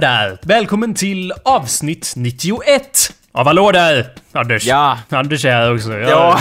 där! Välkommen till avsnitt 91 av Hallå där! Anders. Ja. Anders är här också. Ja,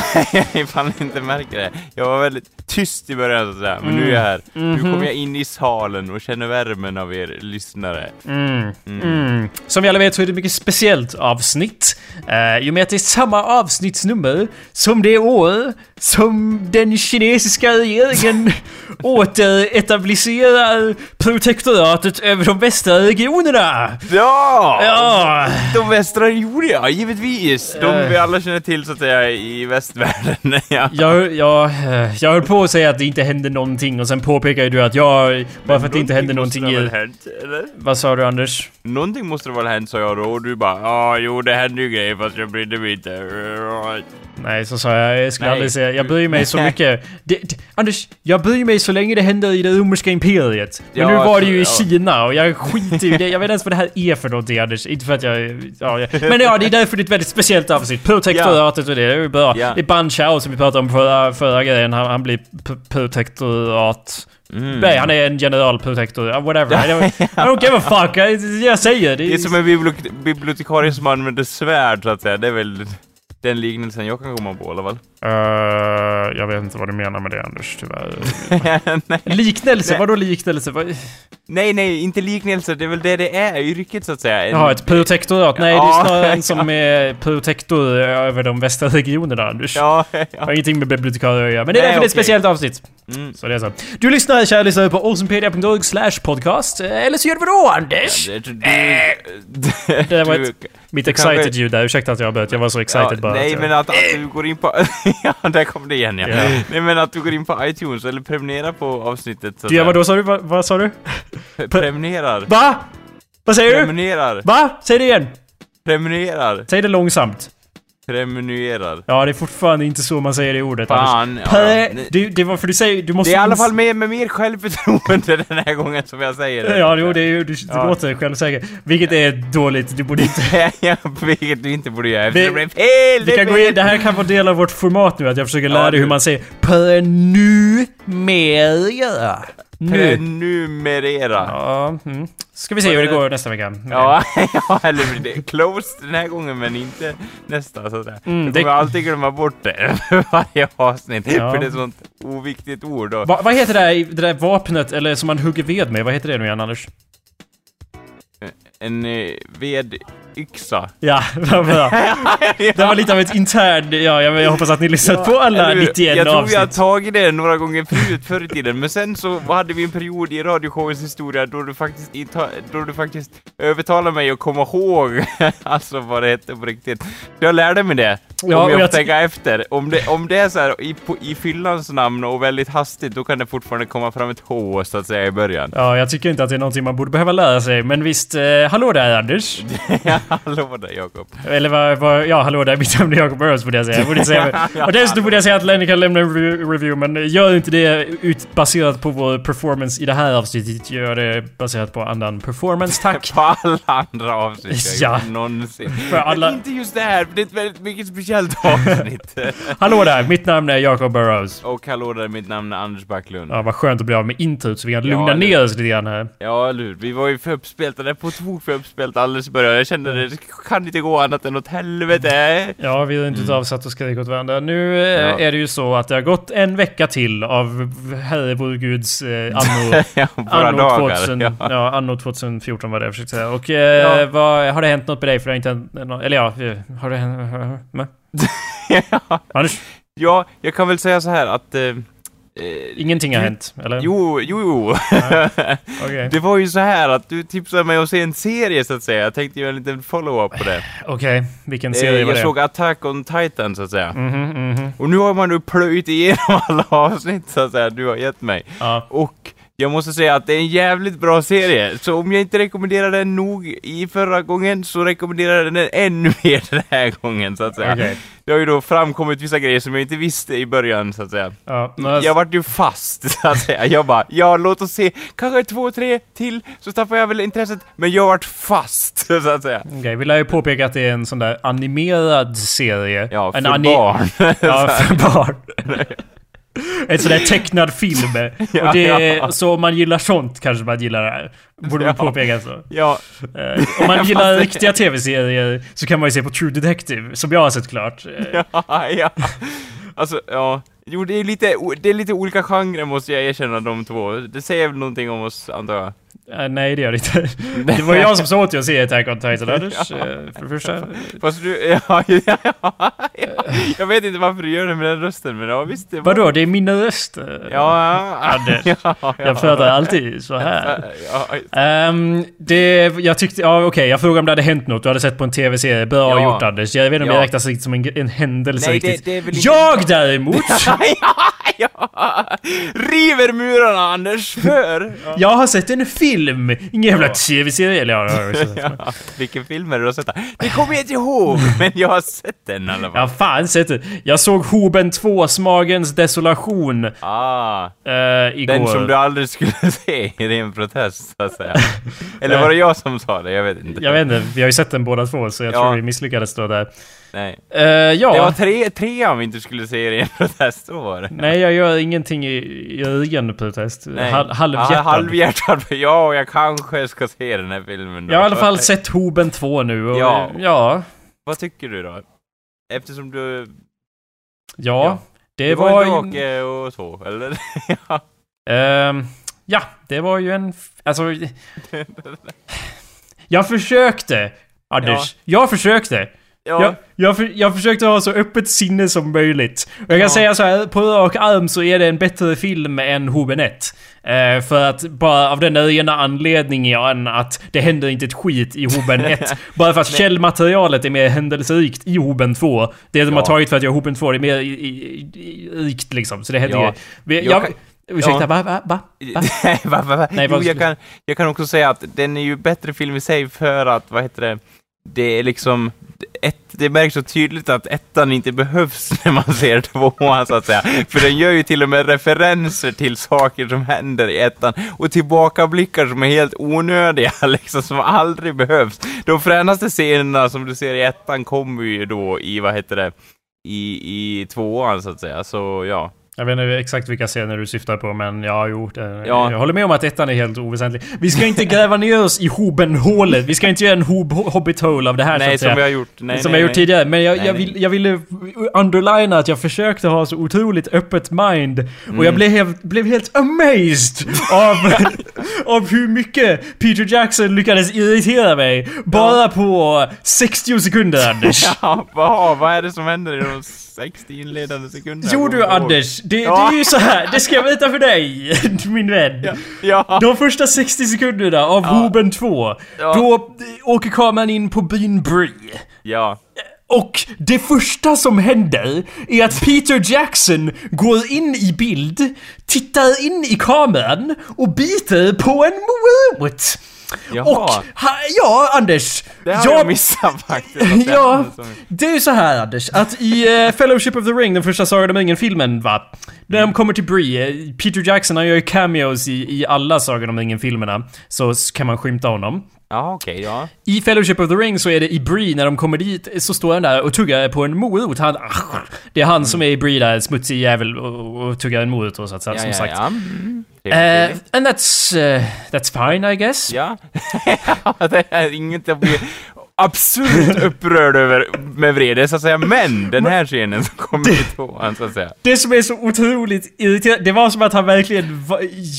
ifall ni inte märker det. Jag var väldigt tyst i början så säga, men nu är jag här. Nu kommer jag in i salen och känner värmen av er lyssnare. Mm. Som vi alla vet så är det ett mycket speciellt avsnitt. Uh, I och med att det är samma avsnittsnummer som det år som den kinesiska regeringen återetablisserar protektoratet över de västra regionerna. Ja! Ja! De västra regionerna, givetvis! De Eh. vi alla känner till så att säga i västvärlden. ja. Jag, jag, eh, jag höll på att säga att det inte hände någonting och sen påpekade du att jag, bara för att det inte hände någonting i... hänt, eller? Vad sa du Anders? Någonting måste det väl ha hänt, sa jag då, och du bara ja, jo det hände ju grejer fast jag brydde mig inte. Nej, så sa jag. Jag skulle Nej. aldrig säga... Jag bryr mig så mycket. Det, det, Anders, jag bryr mig så länge det händer i det romerska imperiet. Men Ja, nu var det ju i ja. Kina och jag skiter i det. Jag vet inte ens vad det här är för någonting Anders. Inte för att jag... Ja, men ja, det är därför det är ett väldigt speciellt avsnitt. Protektoratet och det, det är bra. Det är Ban Chao som vi pratade om förra, förra grejen. Han, han blir protektorat... Mm. Nej, han är en generalprotektor. Whatever. I don't, I don't give a fuck. Jag, jag säger det. Det är som en bibliotek bibliotekarie som använder svärd så att säga. Det är väl den liknelsen jag kan komma på i alla fall. Eh, jag vet inte vad du menar med det Anders, tyvärr. Liknelse? Vadå liknelse? Vad- nej, nej, inte liknelse. Det är väl det det är, yrket så att säga. En- Jaha, ett protektorat? Nej, det Ja, är snarare en ja. som är protektor över de västra regionerna, Anders. Ja, Det ja. har ingenting med bibliotekarie att göra, men det är Nej, därför det är ett speciellt avsnitt. Mm. Så det är så. Du lyssnar, kära lyssnare, på awesomepedia.org slash podcast. Eh, Eller så gör du vadå, Anders? Det, du, Det var ett- Mitt excited-ljud där, ursäkta att jag avbröt. Jag var så excited ja, bara. Nej, att jag... men att, att du går in på... ja, där kom det igen ja. Ja. Nej, men att du går in på iTunes eller prenumererar på avsnittet så säga. vadå sa du? Vad, vad sa du? Prenumererar. Va? Vad säger du? Prenumererar. Va? Säg det igen! Prenumererar. Säg det långsamt. Prenumererar. Ja, det är fortfarande inte så man säger det ordet, Fan, Anders. ja, ja. det, det var för du säger... Du måste Det är i alla fall med, med mer självförtroende den här gången som jag säger det. Ja, jo, det är ju... Du, du Ja. låter självsäker. Vilket är dåligt. Du borde inte... ja, vilket du inte borde göra Vi- eftersom det blev fel! Det kan gå blev- in, det här kan vara del av vårt format nu, att jag försöker lära dig hur du- man säger prenumerera. Nu. Prenumerera. Ja, mm. Ska vi se hur det går nästa vecka. Ja, ja, eller det är close den här gången men inte nästa så att säga. Mm, det- kommer alltid glömma bort det varje avsnitt. Ja. För det är ett sånt oviktigt ord då. Va, vad heter det där, det där vapnet, eller som man hugger ved med? Vad heter det nu igen, Anders? En eh, vedyxa. Ja, vad. Det var lite av ett intern... Ja, jag, jag hoppas att ni lyssnat på alla Eller hur? 91 Jag tror avsnitt. vi har tagit det några gånger förut förr i tiden, men sen så hade vi en period i radioshowens historia då du faktiskt, då du faktiskt övertalade mig att komma ihåg alltså vad det hette på riktigt. Jag lärde mig det. Ja, om och jag jag tänka efter. Om det, om det är så här i, på, i fyllans namn och väldigt hastigt, då kan det fortfarande komma fram ett H så att säga i början. Ja, jag tycker inte att det är någonting man borde behöva lära sig, men visst... Eh, hallå där, Anders. Hallå där Jakob. Eller vad, vad, ja hallå där, mitt namn är Jacob Burrows borde jag säga. Jag borde säga och dessutom borde jag säga att Lenny kan lämna en re- review, men gör inte det ut, baserat på vår performance i det här avsnittet. Gör det baserat på annan performance, tack. På alla andra avsnitt jag Ja. någonsin. För alla- Men inte just det här, för det är ett väldigt mycket speciellt avsnitt. Hallå där, mitt namn är Jacob Burrows. och hallå där, mitt namn är Anders Backlund. Ja, vad skönt att bli av med introt så vi kan lugna ner oss lite grann här. Ja, eller hur? Vi var ju för uppspelta, det är på tok för uppspelt alldeles i början. Jag kände det kan inte gå annat än åt helvete. Ja, vi har inte mm. avsatt och skrikit åt varandra. Nu eh, Ja. är det ju så att det har gått en vecka till av Herre vår Guds eh, anno. ja, Anno, dagar. 2000, Ja. ja. anno 2014 var det jag försökte säga. Och eh, Ja. vad, har det hänt något med dig? För det har inte hänt Eller ja, eh, har det hänt... Med? ja. Anders? ja, jag kan väl säga så här att... Eh, eh, Ingenting har Du- hänt? Eller? Jo, jo, jo. Okej. Det var ju så här att du tipsade mig att se en serie så att säga. Jag tänkte göra en liten follow-up på det. Okej, vilken Eh, serie var jag det? såg Attack on Titan så att säga. Mhm, mhm. Och nu har man nu plöjt igenom alla avsnitt så att säga du har gett mig. Ja. Och jag måste säga att det är en jävligt bra serie. Så om jag inte rekommenderade den nog i förra gången så rekommenderar jag den ännu mer den här gången så att säga. Okej. Det har ju då framkommit vissa grejer som jag inte visste i början så att säga. Ja, men alltså- Jag vart ju fast så att säga. Jag bara, ja låt oss se, kanske två, tre till så tappar jag väl intresset. Men jag vart fast så att säga. Okej, vi lär ju påpeka att det är en sån där animerad serie. Ja, för en barn. Ja, för barn. En sån där tecknad film. Ja, och det, ja. Så om man gillar sånt kanske man gillar det här. Borde man påpeka så. Ja, Eh, om man gillar riktiga tv-serier så kan man ju se på True Detective, som jag har sett klart. Eh, ja, ja. Alltså, ja. Jo, det är lite, det är lite olika genrer måste jag erkänna de två. Det säger väl någonting om oss, antar jag. eh, nej, det gör det inte. Det var jag som sa åt dig att se Attack on Titan, Anders. Ja. eh, För det första. Fast du, ja, ja, ja, ja. Jag vet inte varför du gör det med den rösten, men ja visst. Det var... Vadå? Det är min röst. eh. Ja, ja. Ja, ja. Jag pratar alltid så här. Ehm, det, jag tyckte, ja okej, jag frågade om det hade hänt något du hade sett på en tv-serie. Bra Ja. gjort Anders. Jag vet inte om Ja. det räknas som en, en händelse Nej, det- riktigt. det inte- Jag däremot! Ja, ja. River murarna, Anders, för... Ja. Jag har sett en film! Ingen jävla Ja. tv-serie. Eller ja, jag. Ja, vilken film är det du har sett? Det kommer jag inte ihåg, men jag har sett den i alla Jag fall. har fan sett det. Jag såg Hoben 2, Smagens desolation, Ah, igår. den som du aldrig skulle se i ren protest, så att säga. Eller var det jag som sa det? Jag vet inte. Jag vet inte, vi har ju sett den båda två så jag Ja. tror vi misslyckades då där. Nej. Eh, ja. Det var tre, trean vi inte skulle se i ren protest, så var det. Nej, jag gör ingenting i, i egen protest. Hal, halvhjärtad. Ja, halvhjärtad. Ja, och jag kanske ska se den här filmen då. Jag har i alla fall sett Hoben 2 nu och Ja. ja. Vad tycker du då? Eftersom du... Ja, Ja. det, Det var, var en drake och så, eller? ja. Ehm, ja, det var ju en... Alltså... Jag försökte, Anders. Jag försökte. Ja. Jag, jag, för, jag försökte ha så öppet sinne som möjligt. Och jag kan Ja. säga så här, på rak arm så är det en bättre film än Hoben 1. Eh, för att bara av den ena anledningen att det händer inte ett skit i Hoben 1. bara för att källmaterialet är mer händelserikt i Hoben 2. Det de Ja. har tagit för att göra Hoben 2 det är mer i, i, i, rikt liksom. Så det händer Ja. ju... Jag ursäkta, ja. va, va, va? Va? Nej, va, va, va? Nej, jo, jag, kan, jag kan också säga att den är ju bättre film i sig för att, vad heter det, det är liksom, ett, det märks så tydligt att ettan inte behövs när man ser tvåan så att säga. För den gör ju till och med referenser till saker som händer i ettan och tillbakablickar som är helt onödiga, liksom som aldrig behövs. De fränaste scenerna som du ser i ettan kommer ju då i, vad heter det, i, i tvåan så att säga, så ja. Jag vet inte exakt vilka scener du syftar på men ja, jo. Det, Ja. Jag håller med om att ettan är helt oväsentlig. Vi ska inte gräva ner oss i Hoben-hålet. Vi ska inte göra en hob hobbit hole av det här så Nej, att som säga. vi har gjort. Nej, som nej, jag gjort tidigare. Men jag, Nej, jag, vill, jag ville underlina att jag försökte ha så otroligt öppet mind. Och Mm. jag blev helt, blev helt amazed av, av hur mycket Peter Jackson lyckades irritera mig. Bara på 60 sekunder Anders. Ja, vad, vad är det som händer i de 60 inledande sekunderna? Jo du. Anders, det, Ja. det är ju så här. det ska jag berätta för dig, min vän. Ja, De första 60 sekunderna av Ja. Hoben 2, Ja. då åker kameran in på byn Bree. ja. Och det första som händer är att Peter Jackson går in i bild, tittar in i kameran och biter på en morot. Jaha. Och, ha, ja Anders. Det har jag jag missat faktiskt. Ja, det är ju så här Anders, att i eh, Fellowship of the Ring, den första Sagan om ringen-filmen va? När de kommer till Bree, eh, Peter Jackson han gör ju cameos i, i alla Sagan om ringen-filmerna. Så kan man skymta honom. Ja, okej, ja. I Fellowship of the Ring så är det i Bree, när de kommer dit, så står han där och tuggar på en morot. Han, det är han som är i Bree där, smutsig jävel, och, och tuggar en morot och så att säga, Ja, som ja, sagt. ja. Mm. Trevligt. and that's, eh, that's fine I guess. Ja. det är inget jag blir absurt upprörd över med vrede, så att säga. Men den här scenen som kommer i tvåan, så att säga. Det som är så otroligt irriterande, det var som att han verkligen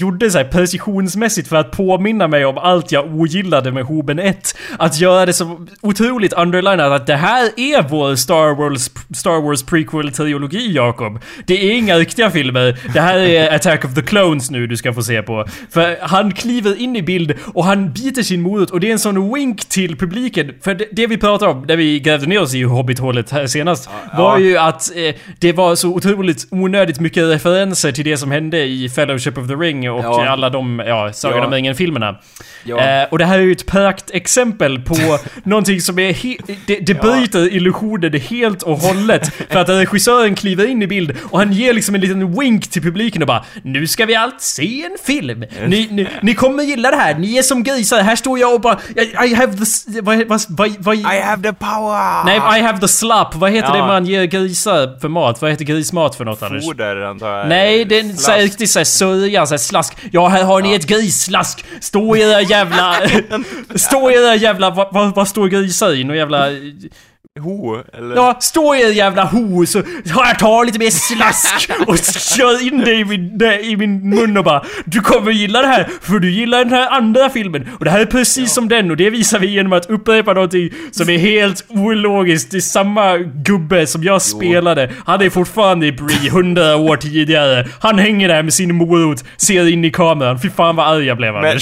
gjorde här precisionsmässigt för att påminna mig om allt jag ogillade med Hoben 1. Att göra det så otroligt underlinat att det här är vår Star Wars, Star Wars prequel-trilogi, Jakob. Det är inga riktiga filmer. Det här är Attack of the Clones nu du ska få se på. För han kliver in i bild och han biter sin morot och det är en sån wink till publiken. För det, det vi pratade om, när vi grävde ner oss i Hobbit-hålet här senast, var ja. ju att eh, det var så otroligt onödigt mycket referenser till det som hände i Fellowship of the Ring och Ja. alla de, ja, Sagan om ringen-filmerna. Eh, och det här är ju ett praktexempel på någonting som är det, det bryter illusionen helt och hållet. För att regissören kliver in i bild och han ger liksom en liten wink till publiken och bara Nu ska vi allt se en film. Ni, ni, ni kommer gilla det här, ni är som grisar. Här står jag och bara I, I have this... Vad, vad, vad, vad, I have the power! Nej, I have the slap. Vad heter Ja. det man ger grisar för mat? Vad heter grismat för något Anders? Foder antar jag. Nej, det är riktigt såhär soja, såhär slask. Ja, här har ni ett grisslask. Stå i era jävla... stå i era jävla... Vad, vad, vad står grisar i? Någon jävla... Ho, eller? Ja, stå i er jävla ho så jag tar lite mer slask och kör in det i min, i min mun och bara Du kommer gilla det här för du gillar den här andra filmen och det här är precis som den och det visar vi genom att upprepa någonting som är helt ologiskt. Det är samma gubbe som jag spelade. Han är fortfarande i Brie hundra år tidigare. Han hänger där med sin morot, ser in i kameran. Fy fan vad arg jag blev Men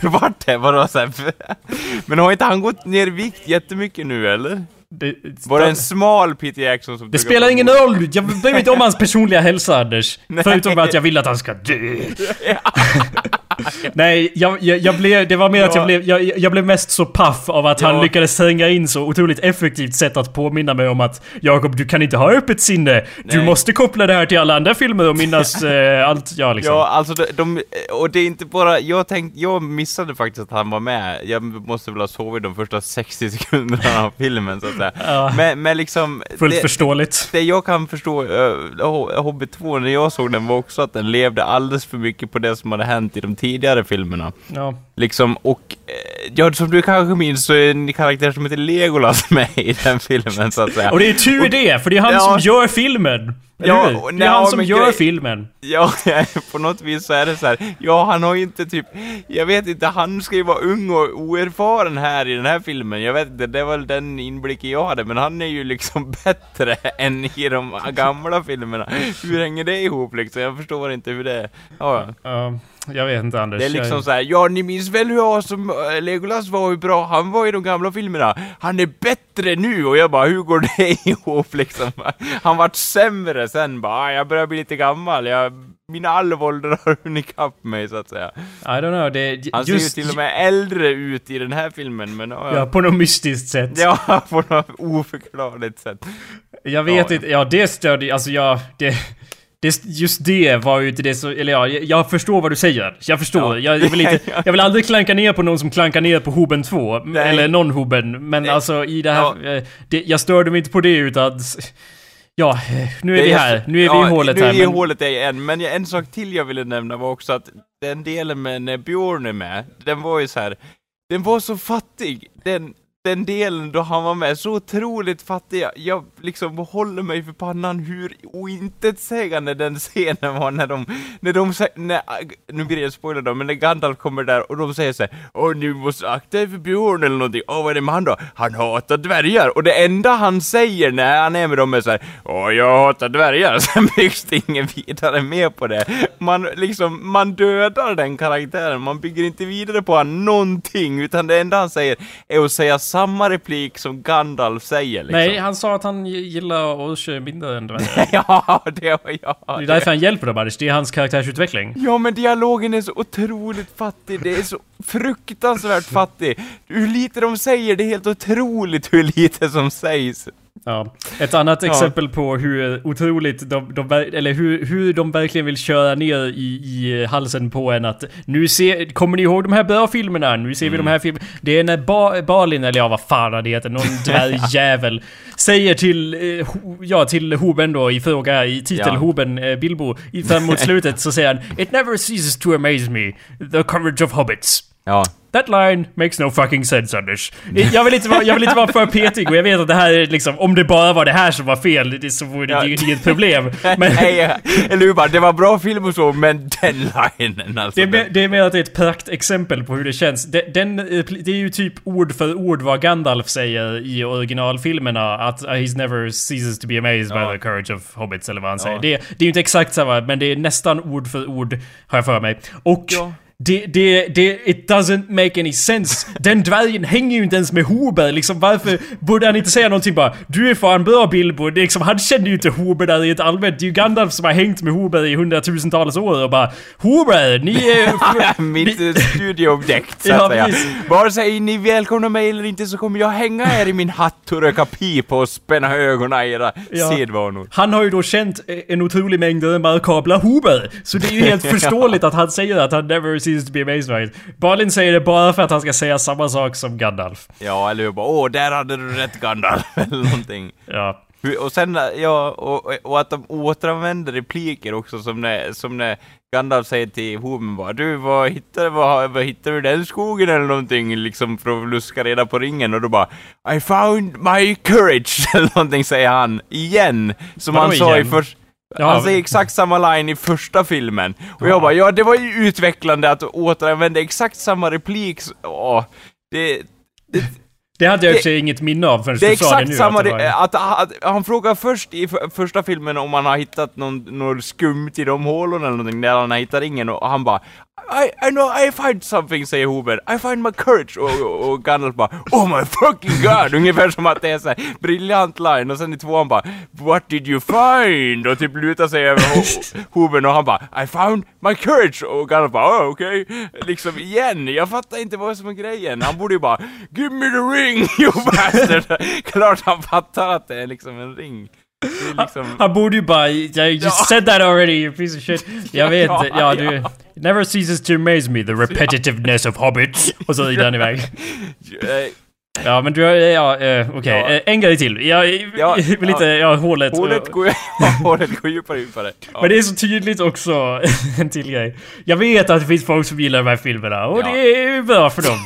du vart det? Vadå så här? Men har inte han gått ner i vikt jättemycket nu eller? Det, Var det en smal Peter Jackson som Det spelar ingen roll, jag bryr mig inte om hans personliga hälsa Anders. Förutom att jag vill att han ska dö. Nej, jag, jag, jag blev, det var mer att jag Ja. blev, jag, jag blev mest så paff av att han Ja. lyckades tränga in så otroligt effektivt sätt att påminna mig om att Jakob, du kan inte ha öppet sinne. Du Nej. måste koppla det här till alla andra filmer och minnas eh, allt, ja liksom. Ja, alltså de, de, och det är inte bara, jag tänkte, jag missade faktiskt att han var med. Jag måste väl ha sovit de första 60 sekunderna av filmen så att säga. Ja. Men, men liksom... Fullt det, förståeligt. det jag kan förstå, uh, Hobbit 2, när jag såg den var också att den levde alldeles för mycket på det som hade hänt i de tidigare filmerna. Ja. Liksom, och eh, ja, som du kanske minns så är en karaktär som heter Legolas med i den filmen så att säga. Och det är tur det, för det är han Ja. som gör filmen. Ja, och- Det är han som gör grej- filmen. Ja, på något vis så är det så här. Ja, han har ju inte typ, jag vet inte, han ska ju vara ung och oerfaren här i den här filmen. Jag vet inte, det var väl den inblicken jag hade, men han är ju liksom bättre än i de gamla filmerna. Hur hänger det ihop liksom? Jag förstår inte hur det är. Ja, ja. Ja, jag vet inte Anders. Det är liksom jag... så här, ja ni minns väl hur jag som äh, Legolas var hur bra han var i de gamla filmerna? Han är bättre nu! Och jag bara, hur går det ihop liksom? Han vart sämre sen bara, "Ah, jag börjar bli lite gammal, jag, min allålder har hunnit ikapp mig så att säga. I don't know, det... Han just... ser ju till och med äldre ut i den här filmen, men ja, Ja, på något mystiskt sätt. ja på något oförklarligt sätt. Jag vet Ja. inte, ja det störde alltså jag... Det, det, just det var ju inte det så, eller ja, jag, förstår vad du säger. Jag förstår. Ja. Jag, jag, vill inte, jag vill aldrig klanka ner på någon som klankar ner på Hoben 2. Nej. Eller non-Hoben. Men Nej. alltså i det här... eh, Det, jag störde mig inte på det utan... Ja, nu är Det vi här. Nu är vi ja, i hålet nu här. är vi i Men, hålet igen, men en sak till jag ville nämna var också att den delen med när Björn är med, den var ju så här. den var så fattig, den, den delen då han var med, så otroligt fattig. Jag, jag liksom håller mig för pannan hur ointetsägande den scenen var när de, när de säger, när, nu blir det spoiler då, men när Gandalf kommer där och de säger så här, Åh, ni måste akta er för Björn eller någonting. Åh, vad är det med han då? Han hatar dvärgar. Och det enda han säger när han är med dem är så här, Åh, jag hatar dvärgar. Sen byggs det ingen vidare med på det. Man liksom, man dödar den karaktären. Man bygger inte vidare på han någonting, utan det enda han säger är att säga samma replik som Gandalf säger liksom. nej, han sa att han gillar Orche mindre än dvärgar. ja, det var jag. Det är därför han hjälper dem Anders. Det är hans karaktärsutveckling. Ja men dialogen är så otroligt fattig, det är så fruktansvärt fattig. Hur lite de säger, det är helt otroligt hur lite som sägs. Ja. Ett annat Ja. exempel på hur otroligt de, de eller hur, hur de verkligen vill köra ner i, i halsen på en att nu ser, kommer ni ihåg de här bra filmerna? Nu ser vi de här filmerna. Det är när ba, Balin, eller ja vad fan det heter, någon dvärgjävel säger till, eh, ho, ja till Hoben då i fråga, i titel Ja. Hoben eh, Bilbo, fram mot slutet så säger han It never ceases to amaze me, the courage of hobbits. Ja. That line makes no fucking sense Anders. Jag vill inte vara, jag vill inte vara för petig och jag vet att det här är liksom, om det bara var det här som var fel, det, så vore det Ja. inget problem. Men Nej, eller hur bara, det var bra film och så, men den linen alltså. det är, mer, det är mer att det är ett praktexempel på hur det känns. Den, den, det är ju typ ord för ord vad Gandalf säger i originalfilmerna, att uh, he's never ceases to be amazed Ja. by the courage of hobbits, eller vad han Ja. säger. Det, det är ju inte exakt samma, men det är nästan ord för ord, har jag för mig. Och Ja. Det, det, det, it doesn't make any sense. Den dvärgen hänger ju inte ens med Hober, liksom varför borde han inte säga någonting bara Du är fan bra Bilbo, det liksom, han känner ju inte Hober där i ett allmänt. Det är ju Gandalf som har hängt med Hober i hundratusentals år och bara Hober, ni är... Mitt studieobjekt, så Ja, att säga. precis. Vare sig ni välkomnar mig eller inte så kommer jag hänga er i min hatt och röka pipa och spänna ögonen i era Ja. sedvanor. Han har ju då känt en otrolig mängd remarkabla Hober. Så det är ju helt förståeligt att han säger att han never seems to be it. Balin säger det bara för att han ska säga samma sak som Gandalf. Ja, eller hur? Bara, Åh, där hade du rätt Gandalf, eller någonting. Ja. Och sen, ja, och, och att de återanvänder repliker också som när, som när Gandalf säger till Homen bara Du, vad hittade, vad, vad hittade du i den skogen eller någonting liksom för att luska reda på ringen och då bara I found my courage eller någonting säger han igen. Som Vadå han sa i igen? först... Ja. Han säger exakt samma line i första filmen. Och jag bara, ja det var ju utvecklande att återanvända exakt samma replik. Åh, det, det, Det hade jag Det- sig inget minne av förrän är du sa det exakt nu. samma, att det var- att, att, han frågar först i första filmen om han har hittat någon, något skumt i de hålorna eller någonting, där han har hittat ringen och han bara i, I know, I find something, säger Hober. I find my courage. Och, och, och Gandalf bara Oh my fucking god! Ungefär som att det är så här briljant line. Och sen i tvåan bara What did you find? Och typ lutar sig över Ho- och han bara I found my courage! Och Gandalf bara oh, okej. Liksom igen. Jag fattar inte vad som är grejen. Han borde ju bara Give me the ring you bastard! Klart han fattar att det är liksom en ring. Är liksom... Han borde ju bara... I just Ja. said that already you piece of shit. Jag vet Ja, ja, du... ja. It never ceases to amaze me, the repetitiveness of hobbits. Och så rider han iväg. Eh, Ja men du, ja eh, okej. Ja. Eh, En grej till. Jag Ja, vill lite, ja hålet. Hålet går, hålet går djupare och djupare. Ja. Men det är så tydligt också, en till grej. Jag vet att det finns folk som gillar de här filmerna och Ja. det är bra för dem.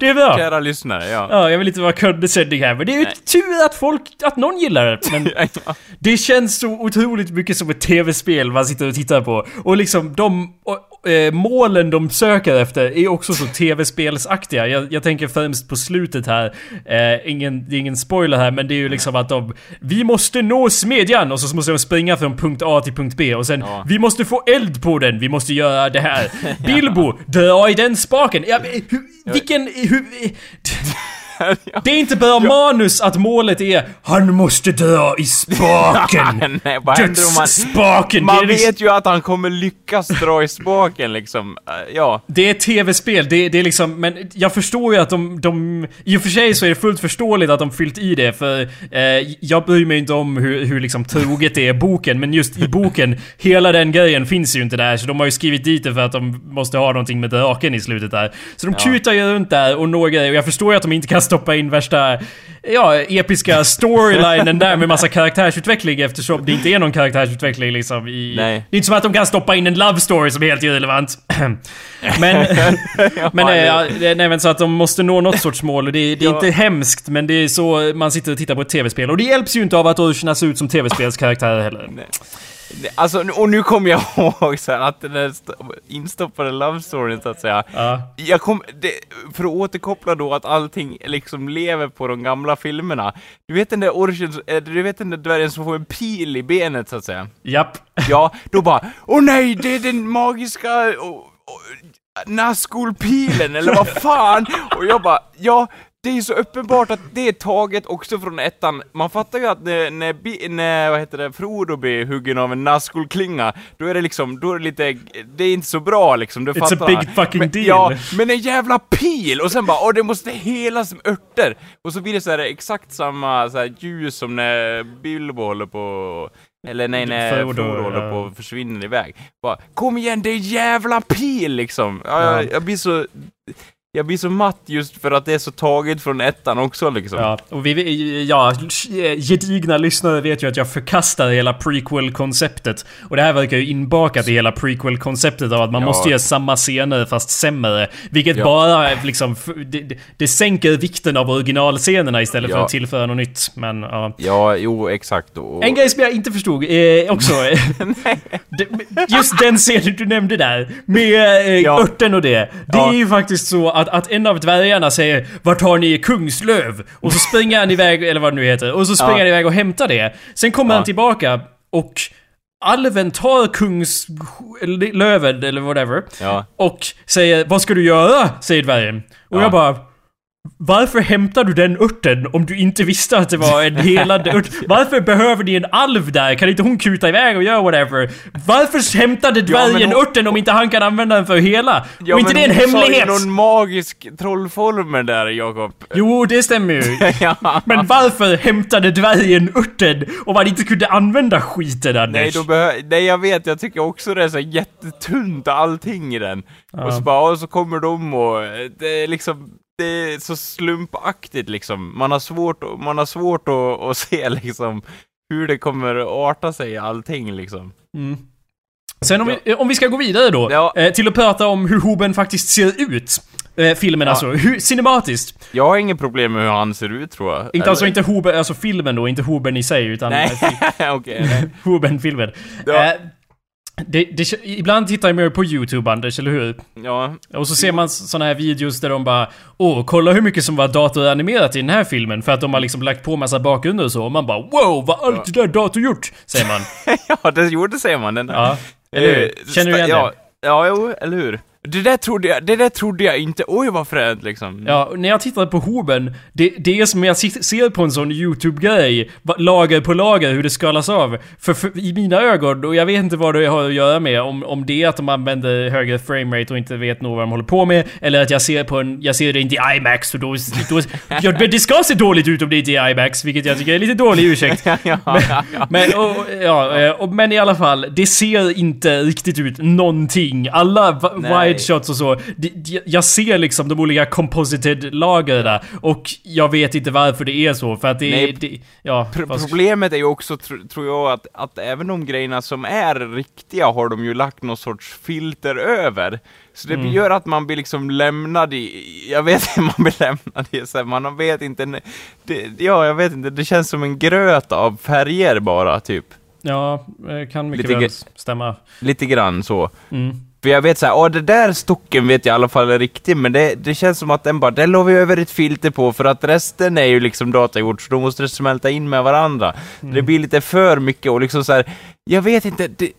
Det är bra. Kära lyssnare, ja. Ja, jag vill inte vara condescending här men det är ju tur att folk, att någon gillar det. Men det känns så otroligt mycket som ett tv-spel man sitter och tittar på. Och liksom de och, eh, målen de söker efter är också så tv-spelsaktiga. Jag, jag tänker främst på slutet här. Eh, ingen, det är ingen spoiler här men det är ju liksom att de... Vi måste nå smedjan! Och så måste de springa från punkt A till punkt B och sen Ja. Vi måste få eld på den! Vi måste göra det här. Bilbo, dra i den spaken! Ja, men hur, vilken... Hur, det är inte bara manus att målet är Han måste dra i spaken! Nej, vad händer om man... Dödsspaken! Liksom, vet ju att han kommer lyckas dra i spaken liksom. Eh, Ja. det är tv-spel, det, det är liksom, men jag förstår ju att de, de... I och för sig så är det fullt förståeligt att de fyllt i det för eh, jag bryr mig inte om hur, hur liksom troget det är boken, men just i boken, hela den grejen finns ju inte där så de har ju skrivit dit det för att de måste ha någonting med draken i slutet där. Så de Ja. kutar ju runt där och några grejer och jag förstår ju att de inte kan stoppa in värsta, ja, episka storylinen där med massa karaktärsutveckling eftersom det inte är någon karaktärsutveckling liksom i... Nej. Det är inte som att de kan stoppa in en love story som är helt irrelevant. men... men, eh, det- ja, det- nej men så att de måste nå något sorts mål och det, det är Ja. inte hemskt men det är så man sitter och tittar på ett tv-spel. Och det hjälps ju inte av att Ursula ser ut som tv-spelskaraktär heller. Nej. Alltså, och nu kommer jag ihåg så här, att den där st- instoppade love storyn så att säga. Ja. Jag kom, det, för att återkoppla då att allting liksom lever på de gamla filmerna. Du vet den där origin, eh, du vet den där dvärgen som får en pil i benet så att säga. Japp. Ja, då bara Åh nej, det är den magiska och, och, Nazgul-pilen, eller vad fan? Och jag bara, ja, det är ju så uppenbart att det är taget också från ettan. Man fattar ju att när, när, när vad heter det, Frodo blir huggen av en Nazgul-klinga, då är det liksom, då är det lite, det är inte så bra liksom, du It's a fattar. big fucking men, deal. Ja, men en jävla pil! Och sen bara, åh det måste hela som örter! Och så blir det så här exakt samma så här, ljus som när Bilbo håller på eller nej, när Frodo, håller på att försvinna iväg. Bara, kom igen, det är jävla pil liksom! Ja. jag, jag blir så... Jag blir så matt just för att det är så taget från ettan också liksom. Ja, och vi, ja, gedigna lyssnare vet ju att jag förkastar hela prequel-konceptet. Och det här verkar ju inbakat i hela prequel-konceptet av att man Ja. måste göra samma scener fast sämre. Vilket Ja. bara liksom, det, det- sänker vikten av originalscenerna istället för Ja. att tillföra något nytt. Men ja. Ja, jo, exakt. Och, En grej som jag inte förstod eh, också. just den scenen du nämnde där. Med eh, örten och det. Det är ju faktiskt så att, att en av dvärgarna säger Vart har ni Kungslöv? Och så springer han iväg, eller vad det nu heter. Och så springer Ja. han iväg och hämtar det. Sen kommer Ja. han tillbaka och Alven tar Kungslöven eller whatever. Ja. Och säger Vad ska du göra? Säger dvärgen. Och Ja. jag bara Varför hämtar du den örten om du inte visste att det var en helande ört? Varför behöver ni en alv där? Kan inte hon kuta iväg och göra whatever? Varför hämtade dvärgen hon- örten om inte han kan använda den för hela? Ja, och inte det är en men hon sa ju hemlighet? någon magisk trollformel där, Jakob. Jo, det stämmer ju. ja. Men varför hämtade dvärgen örten om han inte kunde använda skiten Anders? Nej, då behö- Nej, jag vet, jag tycker också det är så jättetunt allting i den. Och så bara, och så kommer de och det är liksom, det är så slumpaktigt liksom. Man har svårt, att- man har svårt att, att se liksom hur det kommer att arta sig allting liksom. Mm. Sen om, vi, om vi ska gå vidare då, Ja. eh, till att prata om hur Hoben faktiskt ser ut. Eh, filmen Ja. alltså, hur, cinematiskt. Jag har inget problem med hur han ser ut tror jag. Inte Eller? alltså inte Hoben, alltså filmen då, inte Hoben i sig utan Nej, okej. nej. Hoben-filmen. Ja. Eh, det, det, ibland tittar jag mer på YouTube Anders, eller hur? Ja, Och så ser man såna här videos där de bara Åh, kolla hur mycket som var datoranimerat i den här filmen för att de har liksom lagt på massa bakgrunder och så och man bara Wow, vad allt det där dator gjort! Säger man. ja det gjorde säger man. Den, Ja. Eller hur? Eh, Känner du igen ja, det? Ja, jo, eller hur? Det där trodde jag, det där trodde jag inte, oj vad fränt liksom. Ja, när jag tittar på Hoben, det, det är som jag ser på en sån YouTube-grej, lager på lager, hur det skalas av. För, för i mina ögon, och jag vet inte vad det har att göra med, om, om det är att de använder högre framerate och inte vet nog vad de håller på med, eller att jag ser på en, jag ser det inte i IMAX, och då, då ja, men det ska se dåligt ut om det inte är IMAX, vilket jag tycker är lite dålig ursäkt. ja, ja, ja, ja. Men, och, ja, eh, och, men i alla fall, det ser inte riktigt ut någonting. Alla Nej. Wide shots och så. Jag ser liksom de olika composited lagren där. Och jag vet inte varför det är så. För att det, Nej. det ja, Pro- vad- Problemet är ju också, tr- tror jag, att, att även de grejerna som är riktiga har de ju lagt någon sorts filter över. Så det Mm. gör att man blir liksom lämnad i, jag vet inte, man blir lämnad i, så här, man vet inte, det, ja jag vet inte, det känns som en gröt av färger bara, typ. ja, kan mycket Lite väl stämma. Lite grann så. Mm. För jag vet såhär, åh det där stocken vet jag i alla fall är riktig, men det, det känns som att den bara, den la vi över ett filter på för att resten är ju liksom datagjort, så då måste det smälta in med varandra. Det blir lite för mycket och liksom så här, jag vet inte, det,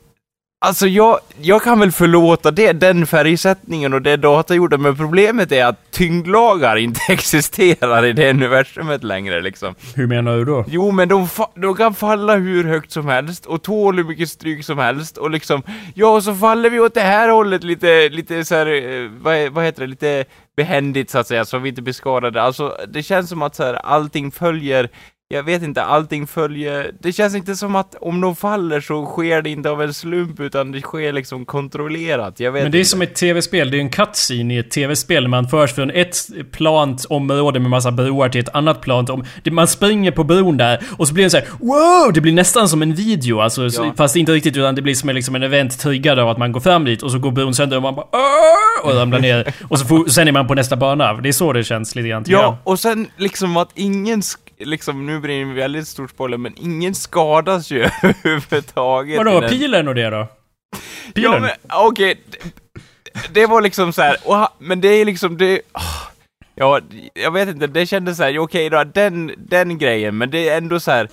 Alltså jag, jag kan väl förlåta det, den färgsättningen och det datagjorda, men problemet är att tyngdlagar inte existerar i det universumet längre liksom. Hur menar du då? Jo, men de, de kan falla hur högt som helst och tål hur mycket stryk som helst och liksom, ja, och så faller vi åt det här hållet lite, lite så här, eh, vad, vad heter det, lite behändigt så att säga, så vi inte blir skadade. Alltså, det känns som att så här, allting följer jag vet inte, allting följer... Det känns inte som att om de faller så sker det inte av en slump utan det sker liksom kontrollerat. Jag vet Men det är inte. som ett tv-spel, det är en cutscene i ett tv-spel. Man förs från ett plant område med massa broar till ett annat plant om... Man springer på bron där och så blir det så här: wow! Det blir nästan som en video alltså. så- Ja. Fast inte riktigt utan det blir som en, liksom en event triggad av att man går fram dit och så går bron sönder och man bara "Åh!" och ramlar ner. Och så får, sen är man på nästa bana. Det är så det känns lite grann Ja, jag. och sen liksom att ingen, liksom nu blir det en väldigt stor spoiler, men ingen skadas ju överhuvudtaget. Vadå, pilen och det då? Pilen? Ja men okej, det, det var liksom så här, och, men det är liksom det... ah, Ja, jag vet inte, det kändes så här, okej då, den, den grejen, men det är ändå så här.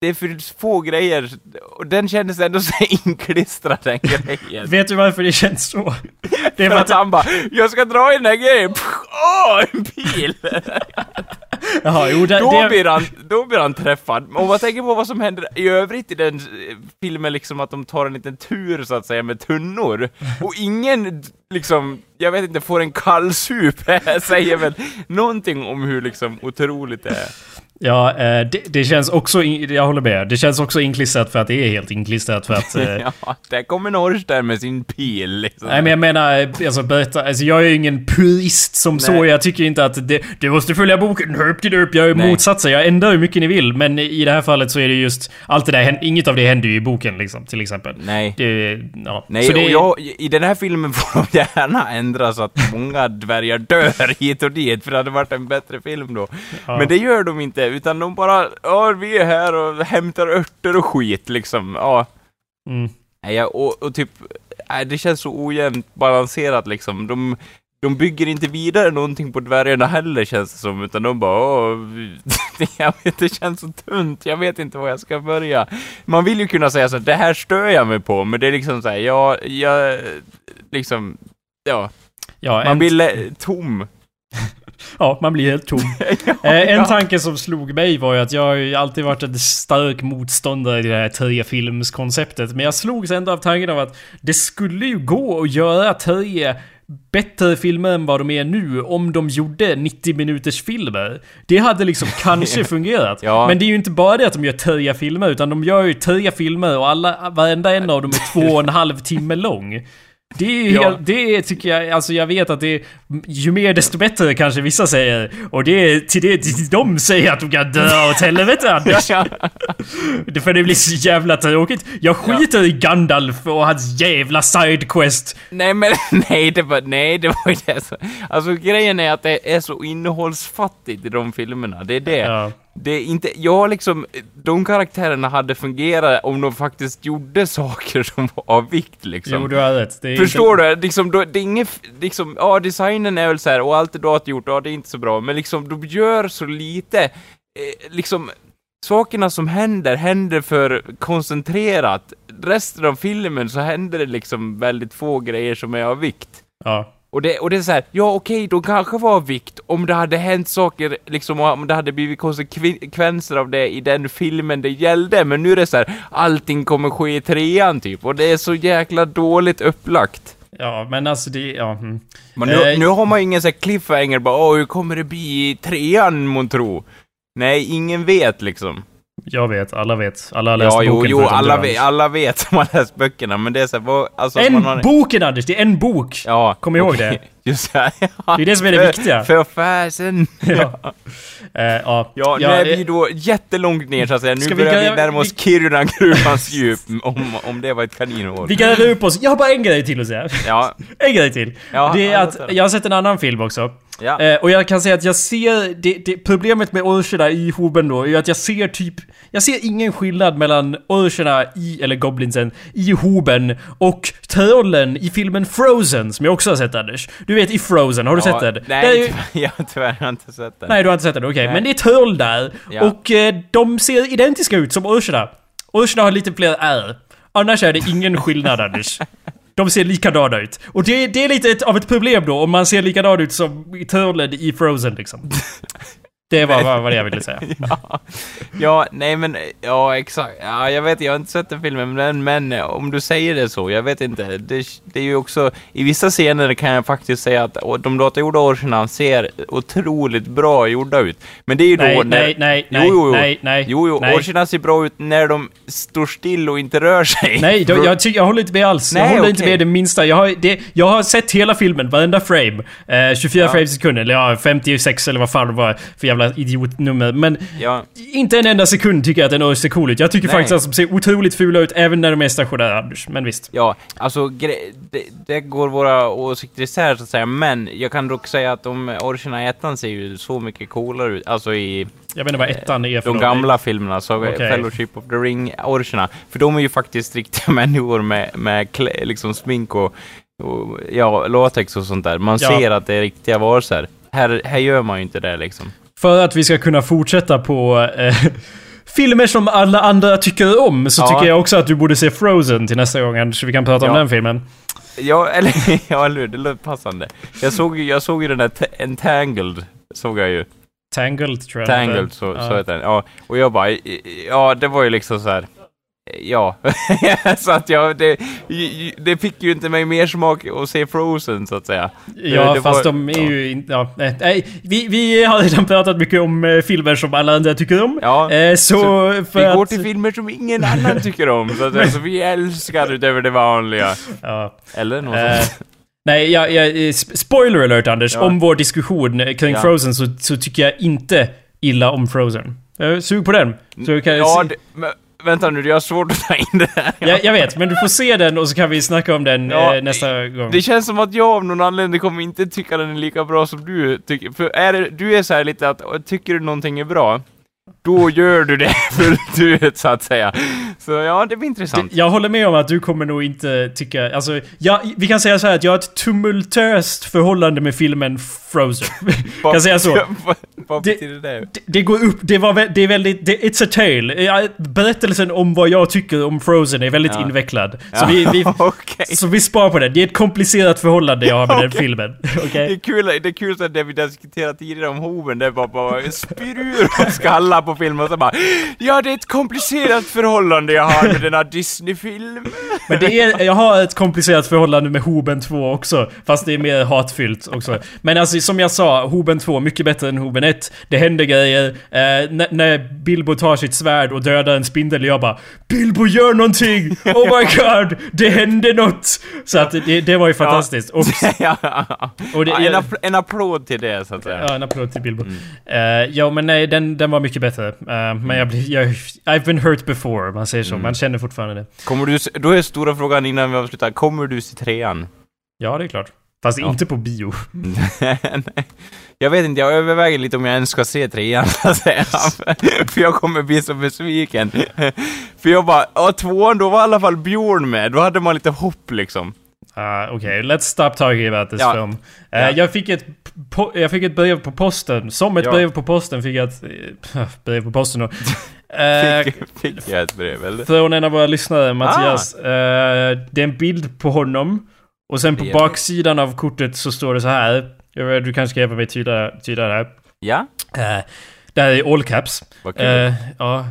Det är för få grejer, och den kändes ändå så inklistrad den grejen. Vet du varför det känns så? Det är För att att... han bara, jag ska dra i den här grejen, åh, en pil! Jaha, jo, det, Då det, blir, han, då blir han träffad. Om man tänker på vad som händer i övrigt i den eh, filmen, liksom att de tar en liten tur så att säga med tunnor. Och ingen, liksom, jag vet inte, får en kallsup, säger väl någonting om hur liksom otroligt det är. Ja, eh, det, det känns också, jag håller med. Det känns också inklistrat för att det är helt inklistrat för att... eh, Ja, där kommer Norrstern med sin pil liksom. Nej men jag menar, eh, alltså, berätta, alltså jag är ju ingen purist som så. Nej. Jag tycker inte att det, du måste följa boken, hörp till upp. Jag är Nej. motsatsen. Jag ändrar hur mycket ni vill. Men i det här fallet så är det just, allt det där, inget av det händer ju i boken liksom, till exempel. Nej. Det, ja. Nej, så det, och jag, i den här filmen får de gärna ändra så att många dvärgar dör hit och dit, för det hade varit en bättre film då. Ja. Men det gör de inte, utan de bara, ja, vi är här och hämtar örter och skit liksom. Ja. Mm. Nej, jag, och, och typ, nej, det känns så ojämnt balanserat liksom. De, de bygger inte vidare någonting på dvärgarna heller känns det som, utan de bara åh, jag vet, det känns så tunt, jag vet inte var jag ska börja. Man vill ju kunna säga så att det här stör jag mig på, men det är liksom så här, ja, jag, liksom, ja, Ja, man en, blir tom. Ja, man blir helt tom. Eh, en tanke som slog mig var ju att jag har ju alltid varit en stark motståndare till det här Törje-filmskonceptet. Men jag slogs ändå av tanken av att det skulle ju gå att göra Törje bättre filmer än vad de är nu om de gjorde 90 minuters filmer. Det hade liksom kanske fungerat. Ja. Men det är ju inte bara det att de gör törja filmer utan de gör ju törja filmer och alla, varenda en av dem är två och en halv timme lång. Det är Ja. helt, det tycker jag, alltså jag vet att det är ju mer desto bättre kanske vissa säger. Och det är till det till de säger att de kan dö åt helvete Anders. Det- För det blir så jävla tråkigt. Jag skiter i Gandalf och hans jävla sidequest. Nej men nej det var, nej det var ju det så. Alltså grejen är att det är så innehållsfattigt i de filmerna, det är det. Ja. Det är inte, jag liksom, de karaktärerna hade fungerat om de faktiskt gjorde saker som var av vikt liksom. Jo, du har rätt. Det är Förstår inte... du? Liksom, då, det är inget, liksom, ja designen är väl så här, och allt det du har gjort, ja det är inte så bra, men liksom de gör så lite, eh, liksom, sakerna som händer, händer för koncentrerat. Resten av filmen så händer det liksom väldigt få grejer som är av vikt. Ja. Och det, och det är så här, ja okej, de kanske var vikt om det hade hänt saker, liksom om det hade blivit konsekvenser av det i den filmen det gällde, men nu är det så här, allting kommer ske i trean typ, och det är så jäkla dåligt upplagt. Ja, men alltså det... Ja. Mm. Men nu, Eh, nu har man ju ingen sån här cliffhanger bara, åh hur kommer det bli i trean månntro? Nej, ingen vet liksom. Jag vet, alla vet. Alla har läst Ja, jo, boken jo, förutom alla Anders. alla vet som har läst böckerna, men det är såhär, vad, alltså... En har, boken Anders! Det är en bok! Ja, Kom ihåg okej. det. Just det, ja. Det är det som är det viktiga. För fasen. Ja. Eh, ja. Ja, nu Ja, är eh, vi då jättelångt ner så att säga. Nu Ska vi börjar vi gräva- närma oss vi- Kiruna-gruvans djup, om, om det var ett kaninhål. Vi gräver upp oss. Jag har bara en grej till att säga. Ja, En grej till. Ja, det är ja, att jag har sett en annan film också. Ja. Eh, och jag kan säga att jag ser... Det, det, problemet med orcherna i hoben då är att jag ser typ... Jag ser ingen skillnad mellan orcherna i, eller goblinsen, i hoben och trollen i filmen Frozen, som jag också har sett Anders. Du vet i Frozen, har du ja, sett den? Nej, ju- jag tyvärr har inte sett den. Nej, du har inte sett den, okej. Nej. Men det är troll där. Ja. Och eh, de ser identiska ut som orcherna. Orcherna har lite fler ärr. Annars är det ingen skillnad, Anders. De ser likadana ut. Och det, det är lite ett, av ett problem då, om man ser likadan ut som i i Frozen liksom. Det var vad, jag ville säga. Ja. ja, nej men, ja exakt. Ja, jag vet, jag har inte sett den filmen, men, men om du säger det så, jag vet inte. Det, det är ju också, i vissa scener kan jag faktiskt säga att de datagjorda orcherna ser otroligt bra gjorda ut. Men det är ju då Nej, när... nej, nej, nej, jo, jo. nej, nej, Jo, jo, nej. orcherna ser bra ut när de står still och inte rör sig. Nej, då, jag, ty- jag håller inte med alls. jag Nej, håller inte okej. med det minsta. Jag har, det, jag har sett hela filmen, varenda frame. Eh, 24 Ja. frames i sekunden, eller ja, 56 eller vad fan det var för jävla idiotnummer. Men Ja, inte en enda sekund tycker jag att den Urs ser cool ut. Jag tycker Nej. faktiskt att de ser otroligt fula ut även när de är stationära. Men visst. Ja, alltså det, det går våra åsikter isär så att säga, men jag kan dock säga att de orcherna i ettan ser ju så mycket coolare ut, alltså i Jag vet inte vad ettan är för de gamla filmerna, så Okej. Fellowship of the Ring-orcherna, för de är ju faktiskt riktiga människor med, med klä- liksom smink och, och ja, latex och sånt där. Man Ja. ser att det är riktiga varelser. Här, här gör man ju inte det liksom. För att vi ska kunna fortsätta på eh, filmer som alla andra tycker om, så Ja. tycker jag också att du borde se Frozen till nästa gång, så vi kan prata om Ja. den filmen. Ja, eller, ja, eller det låter passande. Jag såg jag såg ju den där Entangled, såg jag ju. Tangled tror jag Tangled, så, Ja. så heter den. Ja, och jag bara, ja, det var ju liksom så här. Ja, så att jag, det, det fick ju inte mig mer smak att se Frozen så att säga. Ja, det fast var- de är ju inte... Ja, nej, vi, vi har redan pratat mycket om eh, filmer som alla andra tycker om. Ja, Eh, så, så vi att... går till filmer som ingen annan tycker om, så att alltså, vi älskar utöver det vanliga. Ja. Eller något Eh, sånt. nej, jag, jag, eh, sp- spoiler alert Anders. Ja. Om vår diskussion eh, kring Ja. Frozen så, så tycker jag inte illa om Frozen. Sug på den. Så kan jag, Ja, se- det, men, vänta nu, jag har svårt att ta in det här. jag, jag vet, men du får se den och så kan vi snacka om den Ja, eh, nästa gång. Det känns som att jag av någon anledning kommer inte tycka den är lika bra som du tycker. För är det, du är så här lite att, tycker du någonting är bra, då gör du det fullt ut så att säga. Så ja, det blir intressant. Jag håller med om att du kommer nog inte tycka... Alltså, jag, vi kan säga så här att jag har ett tumultöst förhållande med filmen Frozen. kan jag säga så? Vad Det- betyder det? Det, det går upp, det var det är väldigt, det, it's a tale. Ja, Berättelsen om vad jag tycker om Frozen är väldigt Ja. invecklad. Så vi, vi, Okej. så vi sparar på det. Det är ett komplicerat förhållande jag har med den Okej. filmen. Okej? Det är kul, det är kul att det vi diskuterade tidigare om hoven, det var bara spyr ur och skallar på filmen och så bara Ja, det är ett komplicerat förhållande jag har med denna Disney-film. Men det är, jag har ett komplicerat förhållande med Hoben 2 också. Fast det är mer hatfyllt också. Men alltså som jag sa, Hoben 2 mycket bättre än Hoben 1. Det händer grejer. Eh, när, Bilbo tar sitt svärd och dödar en spindel, jag bara Bilbo gör någonting! Oh my god! Det hände något! Så att det, det var ju fantastiskt. Och, och det, ja, en, app- en applåd till det, så att säga. Ja, en applåd till Bilbo. Eh, ja, men nej, den, den var mycket bättre. Eh, men jag blir... Jag, I've been hurt before, man säger så. Man känner fortfarande det. Kommer du, då är stora frågan innan vi avslutar, kommer du se trean? Ja, det är klart. Fast Ja. inte på bio. Jag vet inte, jag överväger lite om jag ens ska se trean. För jag kommer bli så besviken. För jag bara, ja tvåan, då var i alla fall Björn med, då hade man lite hopp liksom. Uh, Okej, let's stop talking about this Ja. film. Eh, Ja. jag, fick ett, jag fick ett brev på posten. Som ett Ja. brev på posten fick jag ett... eh, brev på posten då. Eh, Fick, fick jag ett brev eller? från en av våra lyssnare, Mattias. Eh, det är en bild på honom. Och sen på baksidan av kortet så står det så här. Du kanske ska hjälpa mig tyda, tyda det här. Ja? Uh, det här är all caps. Vad kul. Eh, ja.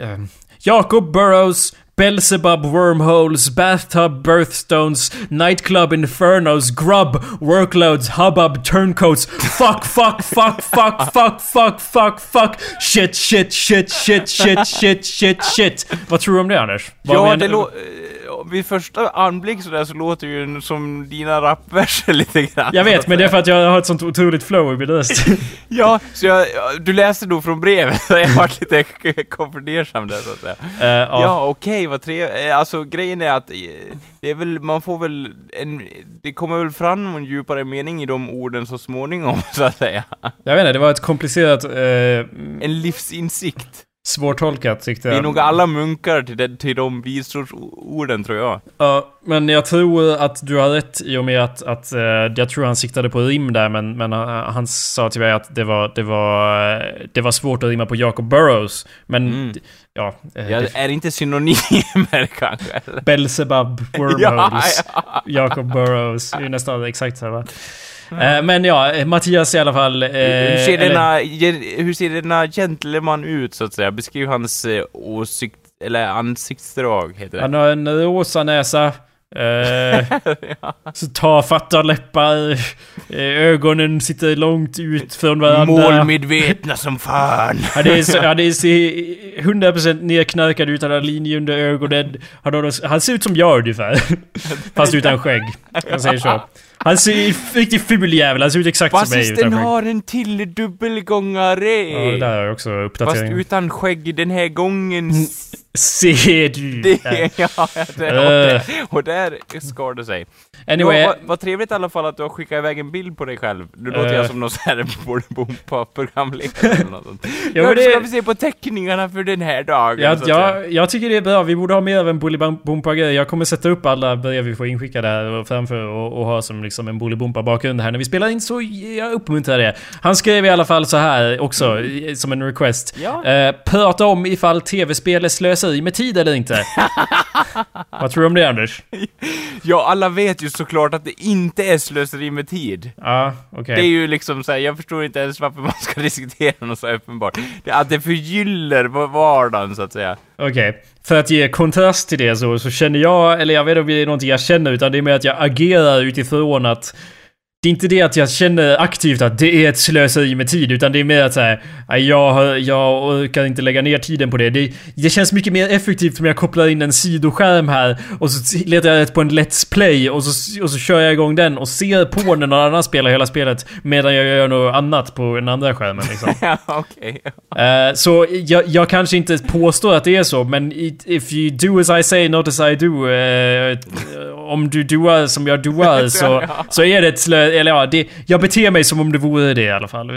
ehm. Jacob Burrows, Belzebub Wormholes, Bathtub Birthstones, Nightclub Infernos, Grub, Workloads, Hubbub Turncoats, Fuck, fuck, fuck, fuck, fuck, fuck, fuck, fuck, Shit, shit, shit, shit, shit, shit, shit, shit. Vad tror du om det Anders? Vad Ja, det lå- eh, vid första anblick sådär så låter ju som dina rapverser lite grann. Jag vet, men det är för att jag har ett sånt otroligt flow i min röst. Ja, så jag, du läste nog från brevet, så jag varit lite konfundersam där så att säga. Eh, Ja, ja. okej, vad trevligt. Alltså grejen är att eh, det är väl, man får väl en, det kommer väl fram en djupare mening i de orden så småningom, så att säga. Jag vet inte, det var ett komplicerat... Eh, En livsinsikt. Svårtolkat tyckte jag. Vi är nog alla munkar till, det, till de visdomsorden, tror jag. Ja, men jag tror att du har rätt i och med att, att eh, jag tror han siktade på rim där men, men han, han sa till mig att det var, det var, eh, det var svårt att rimma på Jacob Burrows. Men Mm. ja, eh, Ja, det, är det inte synonymer kanske? Belzebub Wormholes, Jacob Burrows, det är nästan exakt så Eh, men ja, eh, Mattias i alla fall... Eh, hur, ser eller- denna, hur ser denna gentleman ut, så att säga? Beskriv hans åsikt, eller ansiktsdrag, heter det. Han har en rosa näsa. Eh, så tafatta läppar. Ögonen sitter långt ut från varandra. Målmedvetna som fan! Han är, så, han är ser 100% nerknarkad utan en linje under ögonen. Han, har, han ser ut som jag ungefär. Fast utan skägg. Jag säger så. Han ser riktigt ful jävel. Han ser ut exakt som mig Fast skägg. har en till dubbelgångare! Ja, det där jag också Fast uppdatering. utan skägg den här gången. Ser du? Det, ja, det, och, där, och där skar det sig. Anyway. Vad, vad trevligt i alla fall att du har skickat iväg en bild på dig själv. Nu låter Eh. jag som någon sån här Bolibompa-programledare eller något sånt. Ja, nu det- ska vi se på teckningarna för den här dagen. Ja, jag, jag tycker det är bra. Vi borde ha mer av en Bolibompa-grej. Jag kommer sätta upp alla brev vi får inskickade här framför och, och ha som liksom en Bolibompa-bakgrund här när vi spelar in. Så jag uppmuntrar det. Han skrev i alla fall så här också, i- som en request. Ja. Eh, prata om ifall tv-spel är slöseri med tid eller inte. Vad tror du om det Anders? ja, alla vet ju såklart att det inte är slöseri med tid. Ja, okej. Det är ju liksom såhär, jag förstår inte ens varför man ska diskutera något så uppenbart. Det, att det förgyller va- vardagen så att säga. Okej. För att ge kontrast till det så, så känner jag, eller jag vet inte om det är någonting jag känner, utan det är mer att jag agerar utifrån att det är inte det att jag känner aktivt att det är ett slöseri med tid, utan det är mer att säga jag, jag orkar inte lägga ner tiden på det. det. Det känns mycket mer effektivt om jag kopplar in en sidoskärm här och så letar jag rätt på en Let's Play och så, och så kör jag igång den och ser på när någon annan spelar hela spelet medan jag gör något annat på den andra skärmen liksom. Ja, okej. Eh, så jag, jag kanske inte påstår att det är så, men it, if you do as I say, not as I do. eh, om du doar som jag doar så, så är det ett slö... Eller ja, det, jag beter mig som om det vore det i alla fall.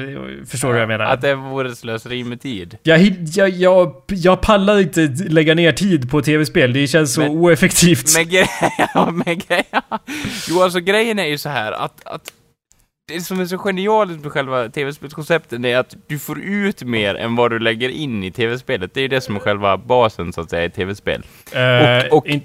Förstår du vad jag menar? Att det vore slöseri med tid. Jag, jag, jag, jag pallar inte lägga ner tid på tv-spel. Det känns så Men- oeffektivt. Men ja, men grejen, alltså grejen är ju så här att, att det som är så genialiskt med själva tv-spelskonceptet är att du får ut mer än vad du lägger in i tv-spelet. Det är ju det som är själva basen så att säga i tv-spel. Uh, och, och in,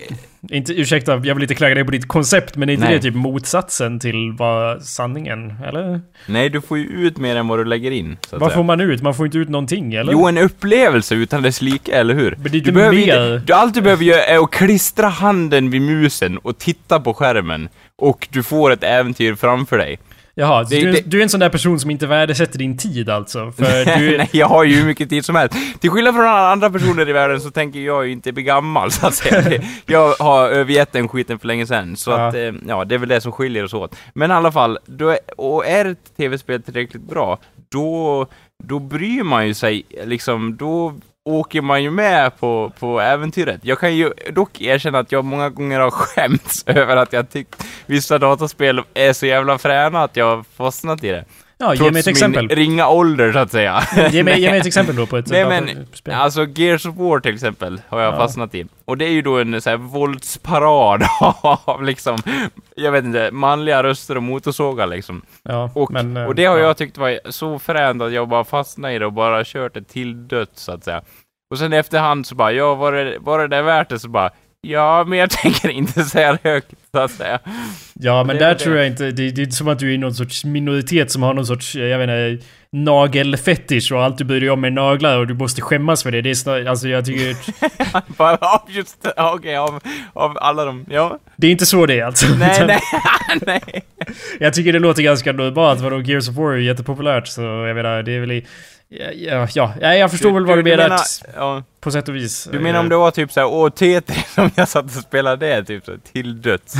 inte, ursäkta, jag vill inte klaga dig på ditt koncept, men är inte nej. det typ motsatsen till vad sanningen, eller? Nej, du får ju ut mer än vad du lägger in. vad säga. får man ut? Man får inte ut någonting, eller? Jo, en upplevelse utan dess like, eller hur? Men det är inte du, behöver mer... inte, du allt du behöver göra är att klistra handen vid musen och titta på skärmen. Och du får ett äventyr framför dig. Jaha, det, du, det, du, är en sån där person som inte värdesätter din tid alltså? För du... Nej, jag har ju hur mycket tid som helst. Till skillnad från alla andra personer i världen så tänker jag ju inte bli gammal, så att säga. Jag har övergett den skiten för länge sedan, så ja. att, eh, ja, det är väl det som skiljer oss åt. Men i alla fall, då är, och är ett tv-spel tillräckligt bra, då, då bryr man ju sig, liksom, då åker man ju med på, på äventyret. Jag kan ju dock erkänna att jag många gånger har skämts över att jag tyckt vissa dataspel är så jävla fräna att jag har fastnat i det. Ja, ge mig ett exempel. min ringa ålder så att säga. Ge mig, ge mig ett exempel då på ett Nej men, spel. alltså Gears of War till exempel har jag ja. fastnat i. Och det är ju då en så här våldsparad av liksom, jag vet inte, manliga röster och motorsågar liksom. Ja, och, men, och det har ja. jag tyckt var så fränt att jag bara fastnat i det och bara kört det till döds så att säga. Och sen efterhand så bara, ja var det, var det där värt det? Så bara, Ja, men jag tänker inte säga det högt, så att säga. Ja, men det där tror jag inte... Det, det är som att du är någon sorts minoritet som har någon sorts, jag inte, nagelfetisch och alltid bryr dig om med naglar och du måste skämmas för det. Det är snart, alltså jag tycker... Bara just okej, okay, av, av alla de, ja. Det är inte så det är alltså. Nej, nej, nej. Jag tycker det låter ganska normalt, vadå, Gears of War är jättepopulärt så jag menar, det är väl i... Ja, ja, ja, jag förstår du, väl vad du, du menar. menar ja. På sätt och vis. Du menar om det var typ såhär, åh TT som jag satt och spelade det, typ så, till döds?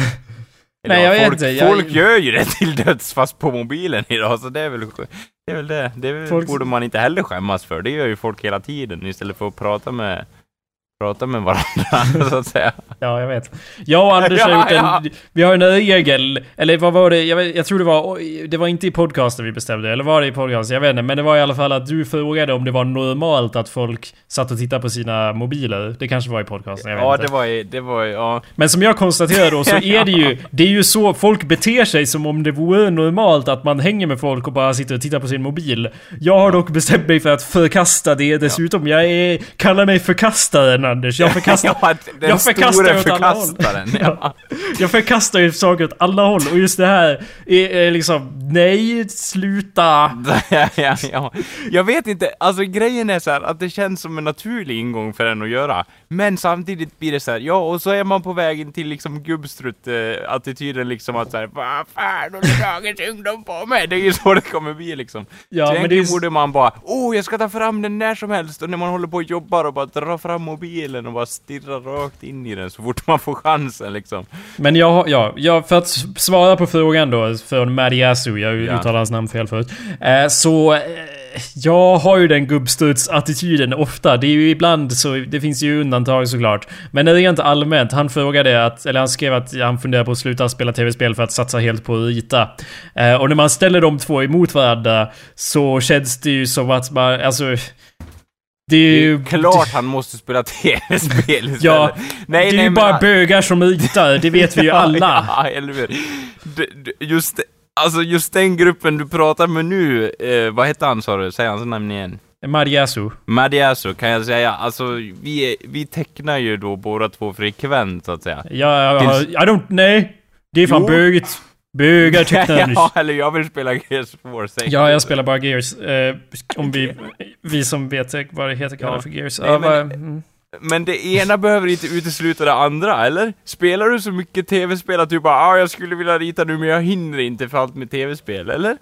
Nej, jag folk, vet inte. Folk jag... gör ju det till döds fast på mobilen idag, så det är väl det. Är väl det. det folk... borde man inte heller skämmas för. Det gör ju folk hela tiden istället för att prata med prata med varandra, så att säga. Ja, jag vet. Jag och Anders har gjort en... Vi har en regel, eller vad var det? Jag, vet, jag tror det var... Det var inte i podcasten vi bestämde, eller var det i podcasten? Jag vet inte. Men det var i alla fall att du frågade om det var normalt att folk satt och tittade på sina mobiler. Det kanske var i podcasten, jag vet ja, inte. det var i... Det var i, ja. Men som jag konstaterade då så är det ju... Det är ju så folk beter sig som om det vore normalt att man hänger med folk och bara sitter och tittar på sin mobil. Jag har dock bestämt mig för att förkasta det dessutom. Jag är, kallar mig förkastaren Anders. Jag förkastar... ja, jag förkastar åt alla håll. Ja. Jag förkastar ju saker åt alla håll. Och just det här är, är liksom... Nej, sluta! ja, ja, ja. Jag vet inte, alltså grejen är så här, att det känns som en naturlig ingång för en att göra. Men samtidigt blir det så här, ja och så är man på vägen till liksom gubbstrutt-attityden liksom att såhär, vad fan håller dagens ungdom på med? Det är ju så det kommer bli liksom. Ja, så men det borde man bara, åh oh, jag ska ta fram den när som helst och när man håller på och jobbar och bara dra fram mobilen mobilen och bara stirra rakt in i den så fort man får chansen liksom. Men jag, ja, jag, för att svara på frågan då från Madiasu, jag ja. uttalar hans namn fel förut. Eh, så eh, jag har ju den gubbstuds-attityden ofta. Det är ju ibland så, det finns ju undantag såklart. Men rent allmänt, han frågade att, eller han skrev att han funderar på att sluta spela tv-spel för att satsa helt på att rita. Eh, och när man ställer de två emot varandra så känns det ju som att man, alltså det är ju... klart han måste spela tv-spel istället. ja, nej, det är nej, ju bara bögar som ytar, det vet vi ju alla. ja, eller hur. Just, alltså just den gruppen du pratar med nu, eh, vad heter han sa du? Säg hans namn igen. Mariasu. Mariasu kan jag säga. Alltså, vi, vi tecknar ju då båda två frekvent, så att säga. Ja, jag har... I don't... Nej! Det är fan bögigt. Bögar tyckte ja, eller jag vill spela Gears of War. Ja, jag spelar bara Gears. Eh, om vi, vi som vet vad det heter kallar ja. för Gears. Nej, men, mm. men det ena behöver inte utesluta det andra, eller? Spelar du så mycket tv-spel att du bara ah, jag skulle vilja rita nu men jag hinner inte för allt med tv-spel, eller?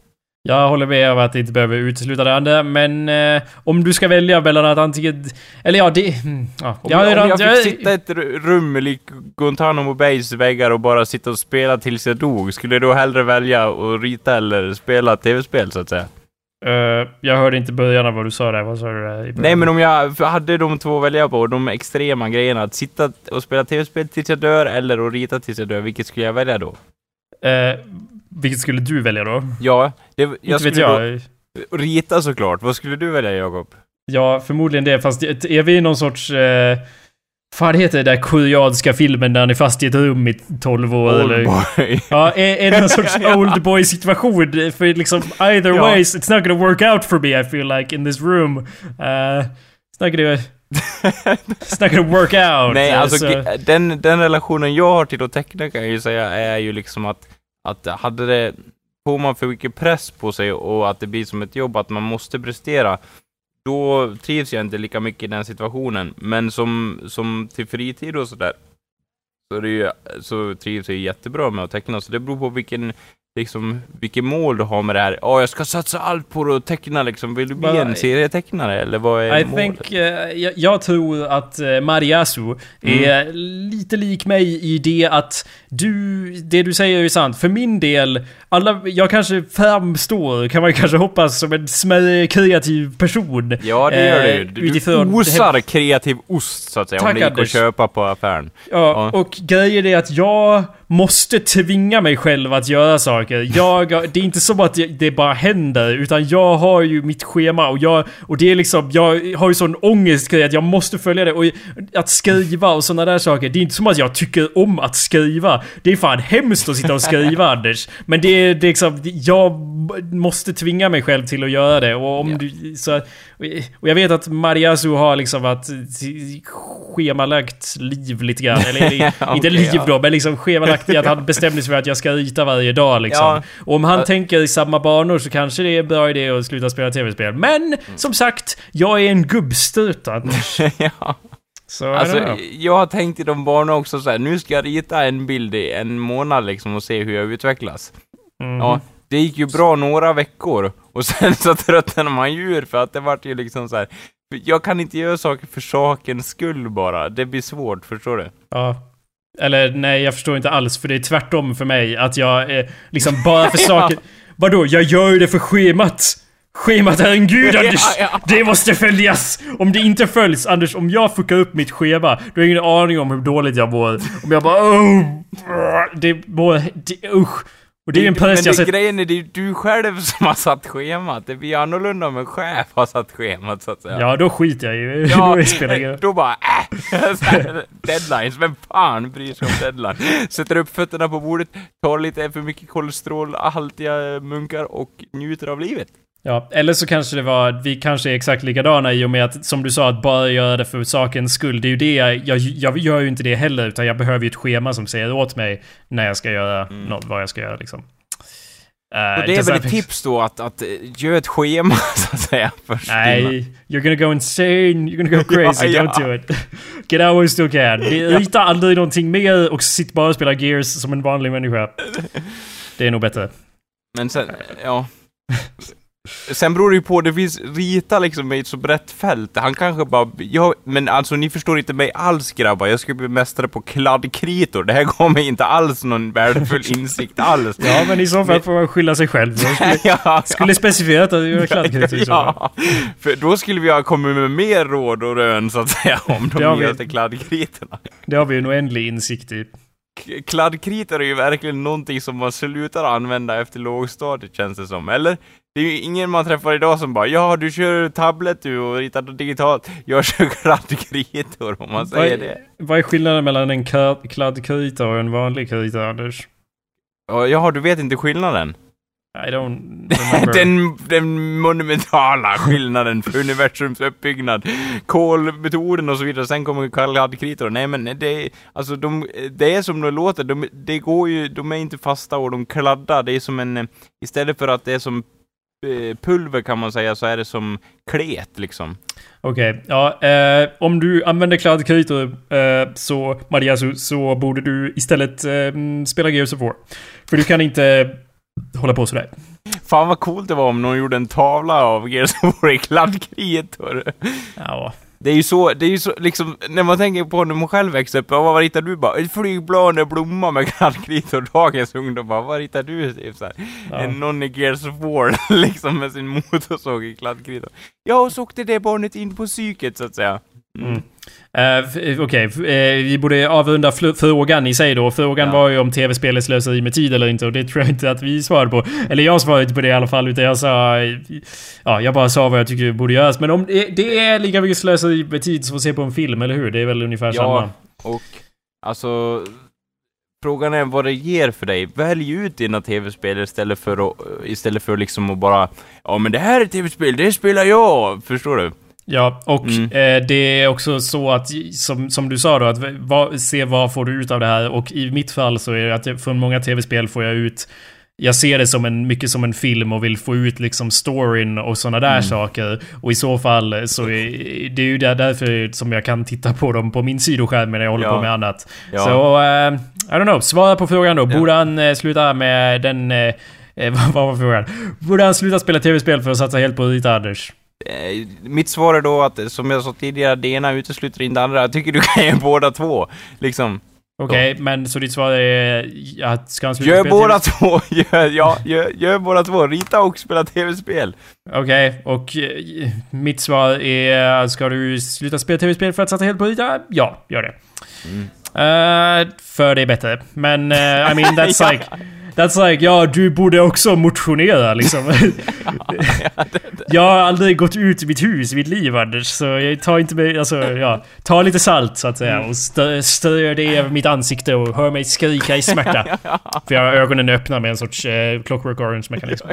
Jag håller med om att det inte behöver utesluta det andra, men eh, om du ska välja mellan att antingen... Eller ja, det... Mm, ja. Om, jag, om jag fick jag, sitta i ett rum lik Guantanamo Bays väggar och bara sitta och spela tills jag dog, skulle jag då hellre välja att rita eller spela tv-spel, så att säga? Uh, jag hörde inte början av vad du sa där. Vad sa du där Nej, men om jag hade de två att välja på, de extrema grejerna, att sitta och spela tv-spel tills jag dör eller att rita tills jag dör, vilket skulle jag välja då? Uh, vilket skulle du välja då? Ja, det, jag Inte skulle jag. Då, rita såklart. Vad skulle du välja, Jakob? Ja, förmodligen det. Fast är vi i någon sorts... Eh, Fan heter det där koreanska filmen där han är fast i ett rum i 12 år eller? Oldboy. Ja, är, är det någon sorts oldboy situation? För liksom either Ja. ways, it's not gonna work out for me I feel like in this room. Uh, it's not gonna... It's not gonna work out. Nej, alltså så- ge- den, den relationen jag har till att teckna kan jag ju säga är ju liksom att, att hade det, får man för mycket press på sig och att det blir som ett jobb, att man måste prestera, då trivs jag inte lika mycket i den situationen. Men som, som till fritid och sådär, så, ju, så trivs jag jättebra med att teckna, så det beror på vilken liksom, vilket mål du har med det här. Ja, jag ska satsa allt på att teckna liksom. Vill du bli Bara- en serietecknare eller vad är I målet? think, eh, jag, jag tror att uh, Mariasu är lite lik mig i det att du, det du säger är sant. För min del, alla, jag kanske framstår, kan man kanske hoppas, som en smärre kreativ person. Ja, det gör Eh, du. Du utifrån- osar kreativ ost, så att säga, om Tack, det gick att köpa på affären. Ja, Ja. och grejen är att jag måste tvinga mig själv att göra saker. Jag, det är inte som att det- bara händer, utan jag har ju mitt schema och jag, och det är liksom, jag har ju sån ångestgrej att jag måste följa det. Och att skriva och sådana där saker, det är inte som att jag tycker om att skriva. Det är fan hemskt att sitta och skriva Anders. Men det är, det är liksom, jag måste tvinga mig själv till att göra det. Och om Ja. du, så, och jag vet att Mariasu har liksom varit schemalagt liv lite grann. Eller inte Okej, liv ja. då, men liksom schemalagt i att han bestämde sig för att jag ska rita varje dag liksom. Ja. Och om han Ja. tänker i samma banor så kanske det är en bra idé att sluta spela tv-spel. Men Mm. som sagt, jag är en gubbstrut ja. Så Alltså, jag har tänkt i de banorna också så här, nu ska jag rita en bild i en månad liksom och se hur jag utvecklas. Mhm. Ja, det gick ju bra några veckor, och sen så tröttnade man djur för att det vart ju liksom så här. Jag kan inte göra saker för sakens skull bara, det blir svårt, förstår du? Ja. Eller nej, jag förstår inte alls. För det är tvärtom för mig. Att jag eh, liksom bara för saker... Vadå? Jag gör ju det för schemat. Schemat är en gud Ja, Anders! ja. Det måste följas! Om det inte följs, Anders, om jag fuckar upp mitt schema, då har jag ingen aning om hur dåligt jag mår. Om jag bara oh, Det mår... Det, usch! Och det är en men press jag sett... grejen är, det är du själv som har satt schemat. Det blir annorlunda om en chef har satt schemat, så att säga. Ja, då skiter jag ju. Ja, då då bara äh, här, Deadlines, vem fan bryr sig om deadline? Sätter upp fötterna på bordet, tar lite för mycket kolesterolhaltiga munkar och njuter av livet. Ja, eller så kanske det var att vi kanske är exakt likadana i och med att som du sa att bara göra det för sakens skull. Det är ju det jag, jag, gör ju inte det heller utan jag behöver ju ett schema som säger åt mig när jag ska göra något, vad jag ska göra liksom. Eh, Och det är väl ett tips då att, att eh, göra ett schema, så att säga, först. Nej, you're gonna go insane, you're gonna go crazy, Ja, ja. don't do it. Get out while still can. Rita aldrig någonting mer och sitt bara och spela Gears som en vanlig människa. Det är nog bättre. Men sen, ja. Sen beror det ju på, det finns Rita liksom i ett så brett fält. Han kanske bara, ja, men alltså ni förstår inte mig alls grabbar. Jag ska bli mästare på kladdkritor. Det här gav mig inte alls någon värdefull insikt alls. Ja, men i så fall får man skylla sig själv. Jag skulle, ja, skulle specificerat att göra kladdkritor ja, för då skulle vi ha kommit med mer råd och rön så att säga om de nyaste kladdkritorna. Det har vi en oändlig insikt i. Kladdkritor är ju verkligen någonting som man slutar använda efter lågstadiet känns det som, eller? Det är ju ingen man träffar idag som bara ja, du kör tablet du och ritar digitalt. Jag kör kladdkritor om man säger Vad det. vad är skillnaden mellan en kla- kladdkrita och en vanlig krita, Anders? Ja, Jaha, du vet inte skillnaden? I don't. Den, den monumentala skillnaden för universums uppbyggnad. Kolmetoden och så vidare, sen kommer kladdkritor. Nej men det alltså de, det är som det låter, de, det går ju, de är inte fasta och de kladdar, det är som en, istället för att det är som pulver kan man säga, så är det som klet liksom. Okej, ja. Eh, om du använder kladdkritor eh, så, Mariasu, så borde du istället eh, spela Gears of War. För du kan inte hålla på sådär. Fan vad coolt det var om någon gjorde en tavla av Gears of War i kladdkritor. Ja. Det är ju så, det är ju så liksom, när man tänker på när man själv växte upp, vad ritar du bara? Ett flygplan, en blomma med kladdkritor, dagens ungdom bara, vad ritar du? Typ så här. Ja. En i Gears War, liksom med sin motorsåg i kladdkritor. Ja, och så åkte det barnet in på psyket så att säga. Mm. Uh, Okej, okay. uh, vi borde avrunda frågan i sig då. Frågan ja. var ju om tv-spel är slöseri med tid eller inte och det tror jag inte att vi svarade på. Eller jag svarade inte på det i alla fall utan jag sa... Ja, jag bara sa vad jag tycker borde göras. Men om det, det är lika mycket slöseri med tid som att se på en film, eller hur? Det är väl ungefär ja, samma? Ja, och alltså... Frågan är vad det ger för dig. Välj ut dina tv-spel istället för att, istället för liksom att bara Ja men det här är tv-spel, det spelar jag! Förstår du? Ja, och mm. eh, det är också så att, som, som du sa då, att va, se vad får du ut av det här. Och i mitt fall så är det att jag, från många tv-spel får jag ut jag ser det som en, mycket som en film och vill få ut liksom storyn och sådana där mm. saker. Och i så fall så är det är ju därför som jag kan titta på dem på min sidoskärm när jag håller ja. på med annat. Ja. Så, uh, I don't know. Svara på frågan då. Ja. Borde han uh, sluta med den... Uh, vad var frågan? Borde han sluta spela tv-spel för att satsa helt på Rita Anders? Eh, mitt svar är då att, som jag sa tidigare, det ena utesluter inte det andra. Jag tycker du kan göra båda två. Liksom. Okej, okay, men så ditt svar är att ska han sluta Gör båda två! Gör, ja, gör, gör båda två. Rita och spela tv-spel. Okej, okay, och uh, mitt svar är ska du sluta spela tv-spel för att satsa helt på Rita? Ja, gör det. Mm. Uh, för det är bättre. Men uh, I mean that's like... That's like, ja du borde också motionera liksom. jag har aldrig gått ut ur mitt hus i mitt liv Anders. Så jag tar inte med, alltså ja. Ta lite salt så att säga och stö, strö det över mitt ansikte och hör mig skrika i smärta. För jag har ögonen öppna med en sorts eh, Clockwork Orange mekanism.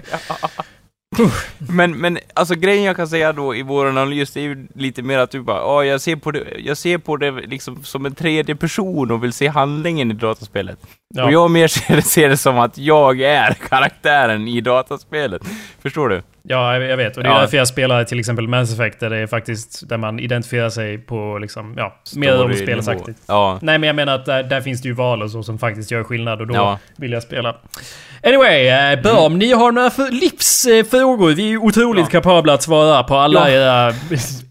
Men, men alltså grejen jag kan säga då i vår analys, det är ju lite mer att du bara, ja jag ser på det, jag ser på det liksom som en tredje person och vill se handlingen i dataspelet. Ja. Och jag mer ser, ser det som att jag är karaktären i dataspelet. Förstår du? Ja, jag vet. Och det är ja. därför jag spelar till exempel Mass Effect, där det är faktiskt där man identifierar sig på liksom, ja, mer rollspelsaktigt. Ja. Nej, men jag menar att där, där, finns det ju val och så som faktiskt gör skillnad och då ja. vill jag spela. Anyway, eh, bra mm. om ni har några livsfrågor. Vi är otroligt ja. kapabla att svara på alla era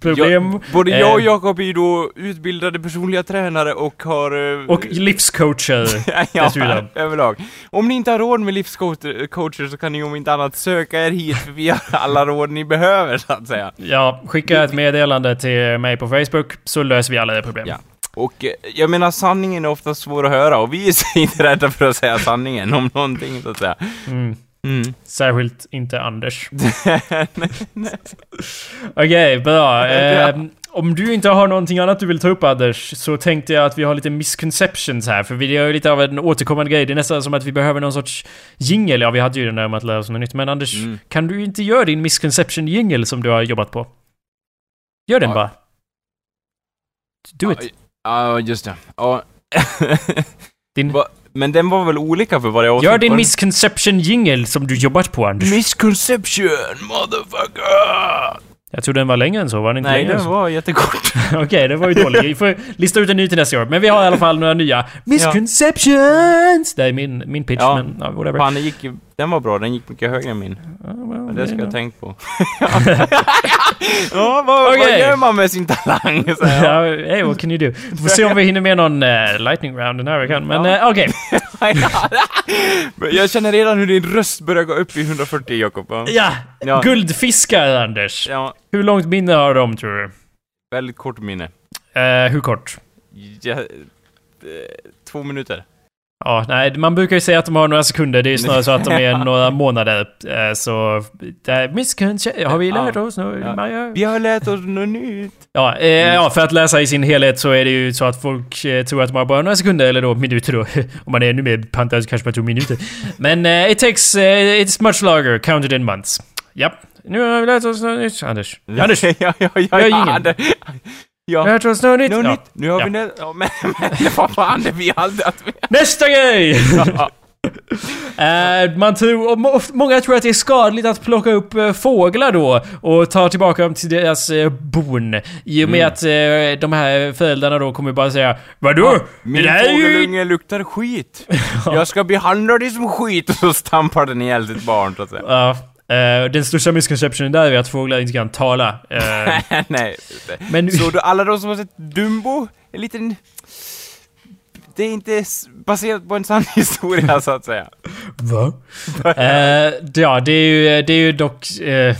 problem. Både jag och eh. Jakob är ju då utbildade personliga tränare och har... Eh, och livscoacher ja, dessutom. överlag. Om ni inte har råd med livscoacher så kan ni om inte annat söka er hit, för vi har alla råd ni behöver, så att säga. Ja, skicka ett meddelande till mig på Facebook, så löser vi alla era problem. Ja. Och eh, jag menar, sanningen är ofta svår att höra och vi är inte rädda för att säga sanningen om någonting, så att säga. Mm. Mm. Särskilt inte Anders. Okej, okay, bra. Eh, om du inte har någonting annat du vill ta upp Anders, så tänkte jag att vi har lite misconceptions här. För vi gör lite av en återkommande grej. Det är nästan som att vi behöver någon sorts jingel. Ja, vi hade ju den där om att lära oss något nytt. Men Anders, mm. kan du inte göra din misconception jingel som du har jobbat på? Gör den ja. bara. Do it. Ja, just det. Ja. Din... Men den var väl olika för vad jag Gör din misconception jingle som du jobbat på, Anders. Misconception, motherfucker! Jag tror den var längre än så, var den inte Nej, den var jättekort. Okej, okay, det var ju dåligt. Vi får lista ut en ny till nästa år. Men vi har i alla fall några nya. Misconceptions! Det är min, min pitch, ja. men ja, whatever. Fan, den, gick, den var bra. Den gick mycket högre än min. Well, det ska jag tänkt på. ja, vad, okay. vad gör man med sin talang? Så, ja. hey, what can you do? Vi får se om vi hinner med någon uh, lightning round den här veckan. Men ja. uh, okej. jag känner redan hur din röst börjar gå upp i 140, Jakob. Ja. ja. Guldfiskar, Anders. Ja. Hur långt minne har de, tror du? Väldigt kort minne. Uh, hur kort? Ja, två minuter. Ja, nej, man brukar ju säga att de har några sekunder. Det är snarare så att de är några månader. Eh, så... Miskunskap... Har vi lärt oss något? Ja. Vi har lärt oss något nytt. Ja, eh, ja, för att läsa i sin helhet så är det ju så att folk eh, tror att de har bara några sekunder, eller då minuter då. Om man är ännu mer pantad kanske man tror minuter. Men uh, it takes... Uh, it's much longer, counted in months. Japp. Nu har vi lärt oss något nytt. Anders. Anders! ja, ja, ja, ja, Gör ingen. Ja. Jag tror snö nytt. No, ja. Nu har ja. vi nä... Ja, men, men vad fan, det vi aldrig att vi... Nästa grej! uh, man tror, många tror att det är skadligt att plocka upp uh, fåglar då och ta tillbaka dem till deras uh, bon. I och med mm. att de här föräldrarna då kommer bara säga Vadå? Ja, min fågelunge ju... luktar skit. Jag ska behandla dig som skit och så stampar den ihjäl sitt barn så att säga. Uh, den största misconceptionen där är att fåglar inte kan tala. Uh, Nej. Men... Så du, alla de som har sett Dumbo? En liten... det är inte baserat på en sann historia så att säga. Va? Eh, ja, det är ju, det är ju dock... eh,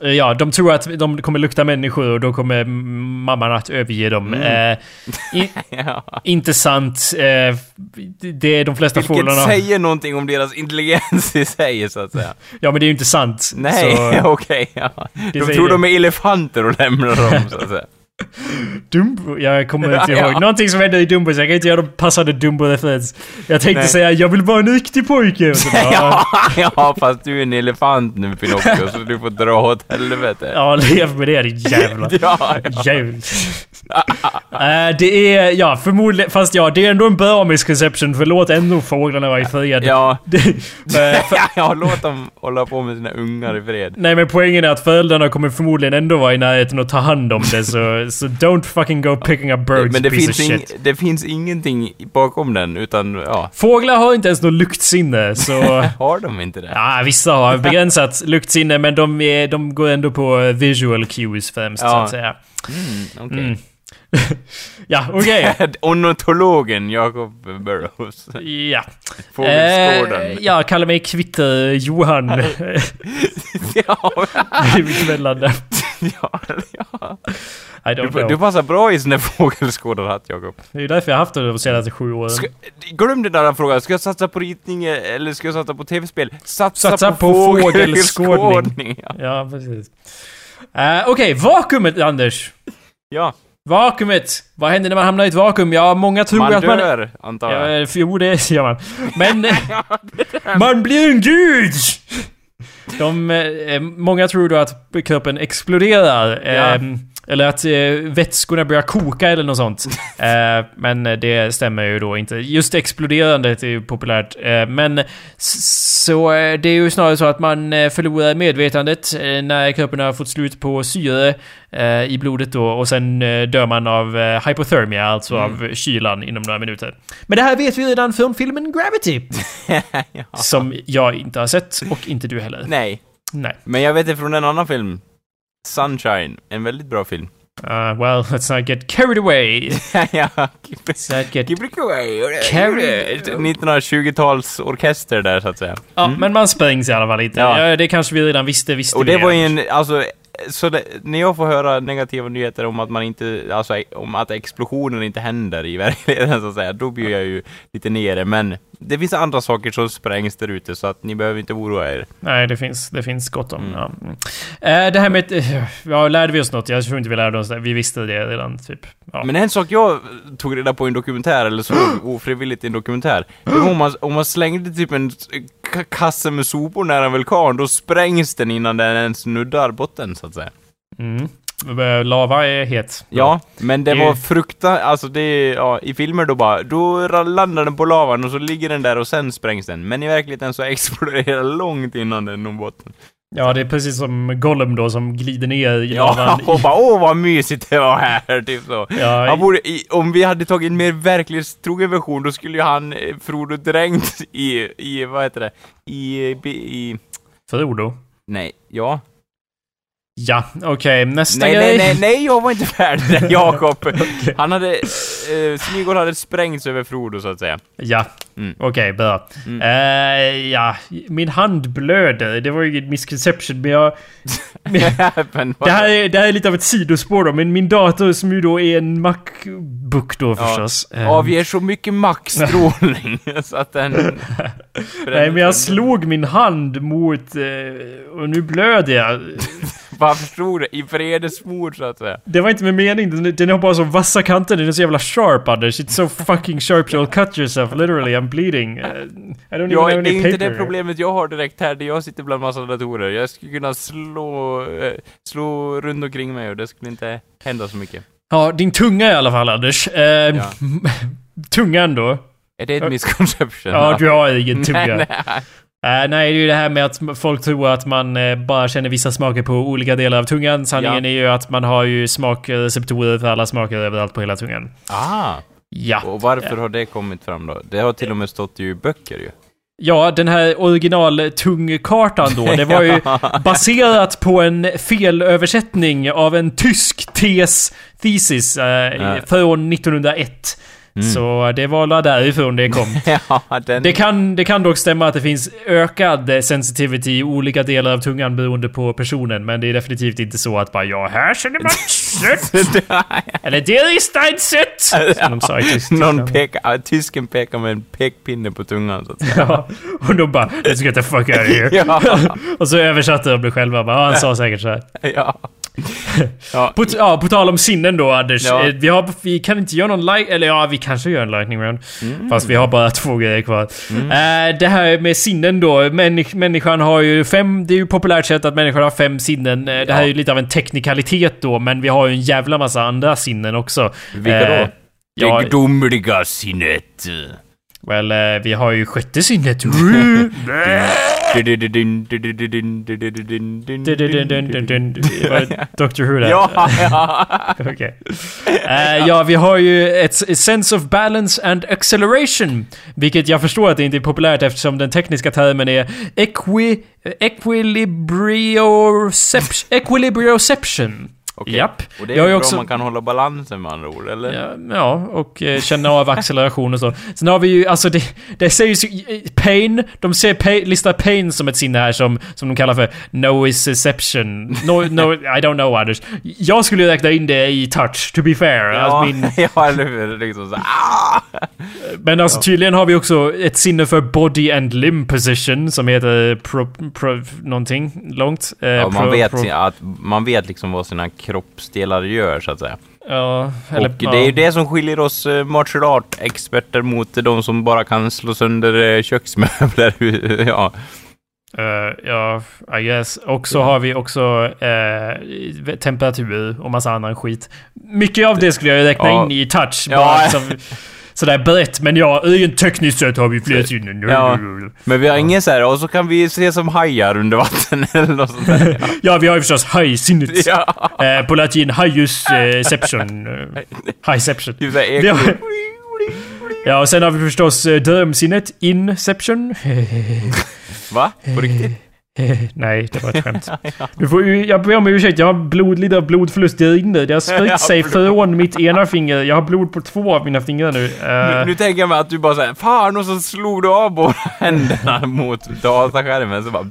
ja, de tror att de kommer lukta människor och då kommer mamman att överge dem. Eh, i, Ja. inte sant. Eh, det är de flesta Vilket fåglarna... säger någonting om deras intelligens i sig, så att säga. Ja, men det är ju inte sant. Nej, okej. ja. De säger tror det. de är elefanter och lämnar dem, så att säga. Dumbo? Jag kommer inte Ja, ihåg. ja. Någonting som hände i Dumbo, så jag kan inte göra de passande Dumbo-referens. Jag tänkte Nej. säga jag vill vara en riktig pojke. Så Ja, ja, fast du är en elefant nu, Pinocchio, så du får dra åt helvete. ja, lev med det din jävla... Ja, ja. Jävel. Eh, det är, ja förmodligen, fast ja, det är ändå en bra misconception för låt ändå fåglarna vara i fred. Ja, Det- men- för- ja, låt dem hålla på med sina ungar i fred. Nej men poängen är att föräldrarna kommer förmodligen ändå vara i närheten och ta hand om det så, så don't fucking go picking up birds Men det piece finns, of ing, shit. det finns ingenting bakom den, utan ja, Fåglar har inte ens något luktsinne så... har de inte det? Ja, vissa har begränsat luktsinne men de, är, de går ändå på visual cues främst så Ja. att säga. Mm, okej. Mm. ja, okej. Ornitologen Jacob Burrows. Ja. Fågelskådaren. Eh, ja, kalla mig Kvitter Johan. ja, Emellan där. ja, ja. I don't Du, know. du passar bra i sån där fågelskådarhatt, Jakob. Det är därför jag har haft det de senaste sju åren. Ska- Glöm den där frågan, ska jag satsa på ritning eller ska jag satsa på tv-spel? Satsa, Satsa på, på fågelskådning. Ja. Ja, precis. Uh, Okej, vakuumet Anders. ja, Vakuumet. Vad händer när man hamnar i ett vakuum? Ja, många tror man att man... dör, antar jag. Ja, eh, jo, det gör man. Men... eh, man blir en gud! De, eh, många tror då att kroppen exploderar. Ja. Eh, eller att eh, vätskorna börjar koka eller något sånt. Eh, men det stämmer ju då inte. Just exploderandet är ju populärt. Eh, men så eh, det är ju snarare så att man eh, förlorar medvetandet eh, när kroppen har fått slut på syre i blodet då. Och sen dör man av hypothermia, alltså av kylan inom några minuter. Men det här vet vi redan från filmen Gravity. ja. Som jag inte har sett och inte du heller. Nej, Nej. men jag vet det från en annan film. Sunshine, en väldigt bra film. Uh, well, let's not get carried away. ja, Let's not get... Away. Carry- 1920-tals orkester där, så att säga. Ja, men man sprängs i alla fall inte. Ja. Ja. det kanske vi redan visste, visste Och det var ju en, alltså, så det, när jag får höra negativa nyheter om att man inte, alltså om att explosionen inte händer i verkligheten så att säga, då blir jag ju lite nere. Men det finns andra saker som sprängs där ute så att ni behöver inte oroa er. Nej, det finns, det finns gott om. Mm. Ja. Eh, det här med... eh, Ja, lärde vi oss något? Jag tror inte vi lärde oss det. Vi visste det redan, typ. Ja. Men en sak jag tog reda på i en dokumentär, eller såg ofrivilligt i en dokumentär, det var om man, om man slängde typ en kasse med sopor nära en vulkan, då sprängs den innan den ens nuddar botten så att säga. Mm. Eh, Lava är het. Ja, men det var frukta, alltså det ja, i filmer då bara, då landar den på lavan och så ligger den där och sen sprängs den. Men i verkligheten så exploderar den långt innan den når botten. Ja, det är precis som Gollum då som glider ner i Ja, lavan. och bara åh vad mysigt det var här, typ så. Ja, Han borde, i, om vi hade tagit en mer verklighetstrogen version, då skulle ju han, eh, Frodo, dränkt i, i, vad heter det, i, i, i Frodo. nej, ja. Ja, okej. Nästa Nej, grej. nej, nej, nej, jag var inte färdig där, Jakob. Han hade, eh, Smigol hade sprängts över Frodo, så att säga. Ja, Mm. okej, bra. Mm. Eh, ja, min hand blöder. Det var ju ingen misconception, men jag... Men, Det här, är, det här är lite av ett sidospår då, men min dator som ju då är en Macbook då förstås. eh, avger så mycket maxstrålning så att den... Nej, men jag slog min hand mot... Eh, och nu blöder jag. Varför stod det? I vredesmod, så att säga. Det var inte med mening. Den, den har bara så vassa kanter. Den är så jävla sharp, Anders. It's so fucking sharp you'll cut yourself. Literally, I'm bleeding. Uh, I don't even Ja, have det är inte paper. det problemet jag har direkt här, där jag sitter bland massa datorer. Jag skulle kunna slå, eh, slå runt omkring mig och det skulle inte hända så mycket. Ja, din tunga i alla fall, Anders. Eh, Ja. Tungan då. Är det ett misconception? Ja, du har ingen tunga. Nej, nej. Eh, nej, det är ju det här med att folk tror att man eh, bara känner vissa smaker på olika delar av tungan. Sanningen Ja. är ju att man har ju smakreceptorer för alla smaker överallt på hela tungan. Ah, Ja. och varför har det kommit fram då? Det har till och med stått i böcker ju. Ja, den här original-tungkartan då, det var ju baserat på en felöversättning av en tysk tes, thesis, eh, Ja. från 1901. Så det var därifrån det kom. ja, den... Det kan, det kan dock stämma att det finns ökad sensitivity i olika delar av tungan beroende på personen. Men det är definitivt inte så att bara ja, här känner man sött. Eller det är sött. Som de sa i tysk- Någon pekar, tysken pekar med en pekpinne på tungan så att säga. Ja, och de bara “Let's get the fuck out of here”. Ja. och så översatte de det själva. Bara, han sa säkert så här. ja. Ja. På, ja, på tal om sinnen då Anders. Ja. Eh, Vi, har, vi kan inte göra någon light... Eller ja, vi kanske gör en lightning round. Mm. Fast vi har bara två grejer kvar. Eh, det här med sinnen då. Människ, människan har ju fem... Det är ju populärt sett att människan har fem sinnen. Eh, Det här är ju lite av en teknikalitet då, men vi har ju en jävla massa andra sinnen också. Vilka då? Ja, Det gudomliga sinnet. Well, eh, vi har ju sjätte sinnet. Dr Who där? Ja, ja. Okej. Eh, ja, vi har ju ett s- sense of balance and acceleration. Vilket jag förstår att det inte är populärt eftersom den tekniska termen är equi, equilibrioception. equilibrioception. Okej. Japp. Och det är Jag bra också- om man kan hålla balansen med andra ord, eller? Ja, ja, och eh, känna av acceleration och så. Sen har vi ju, alltså det, det sägs ju, eh, pain, de ser pain, listar pain som ett sinne här som, som de kallar för nociception. No, no, I don't know Anders. Jag skulle ju räkna in det i touch, to be fair. Ja, Alltså min, ja eller hur? Liksom så, ah! men alltså tydligen har vi också ett sinne för body and limb position som heter pro, pro, någonting långt. Eh, Ja, man, pro- vet, pro- att, man vet liksom vad sina kroppsdelar gör, så att säga. Ja, eller, och det är ju det som skiljer oss uh, martial art-experter mot de som bara kan slå sönder uh, köksmöbler. ja. Eh, ja, I guess. Och så har vi också eh, temperatur och massa annan skit. Mycket av det skulle jag räkna Ja. in i touch. Ja. Bara liksom, sådär brett. Men ja, rent tekniskt sett har vi fler sinnen. Ja. Men vi har ingen så här, och så kan vi se som hajar under vatten eller något sånt där. Ja, vi har ju förstås hajsinnet. Ja. Eh, på latin hajusception. Typ såhär Vi eko. har- Ja, och sen har vi förstås eh, drömsinnet, inception. Va? På riktigt? Nej, det var ett skämt. Du får, ju- jag ber om ursäkt, jag har blod, lider av blodförlust i rinnet. Det har spritt sig från mitt ena finger. Jag har blod på två av mina fingrar nu. Nu, Eh, nu tänker jag mig att du bara såhär, fan och så slog du av båda händerna mot dataskärmen så bara...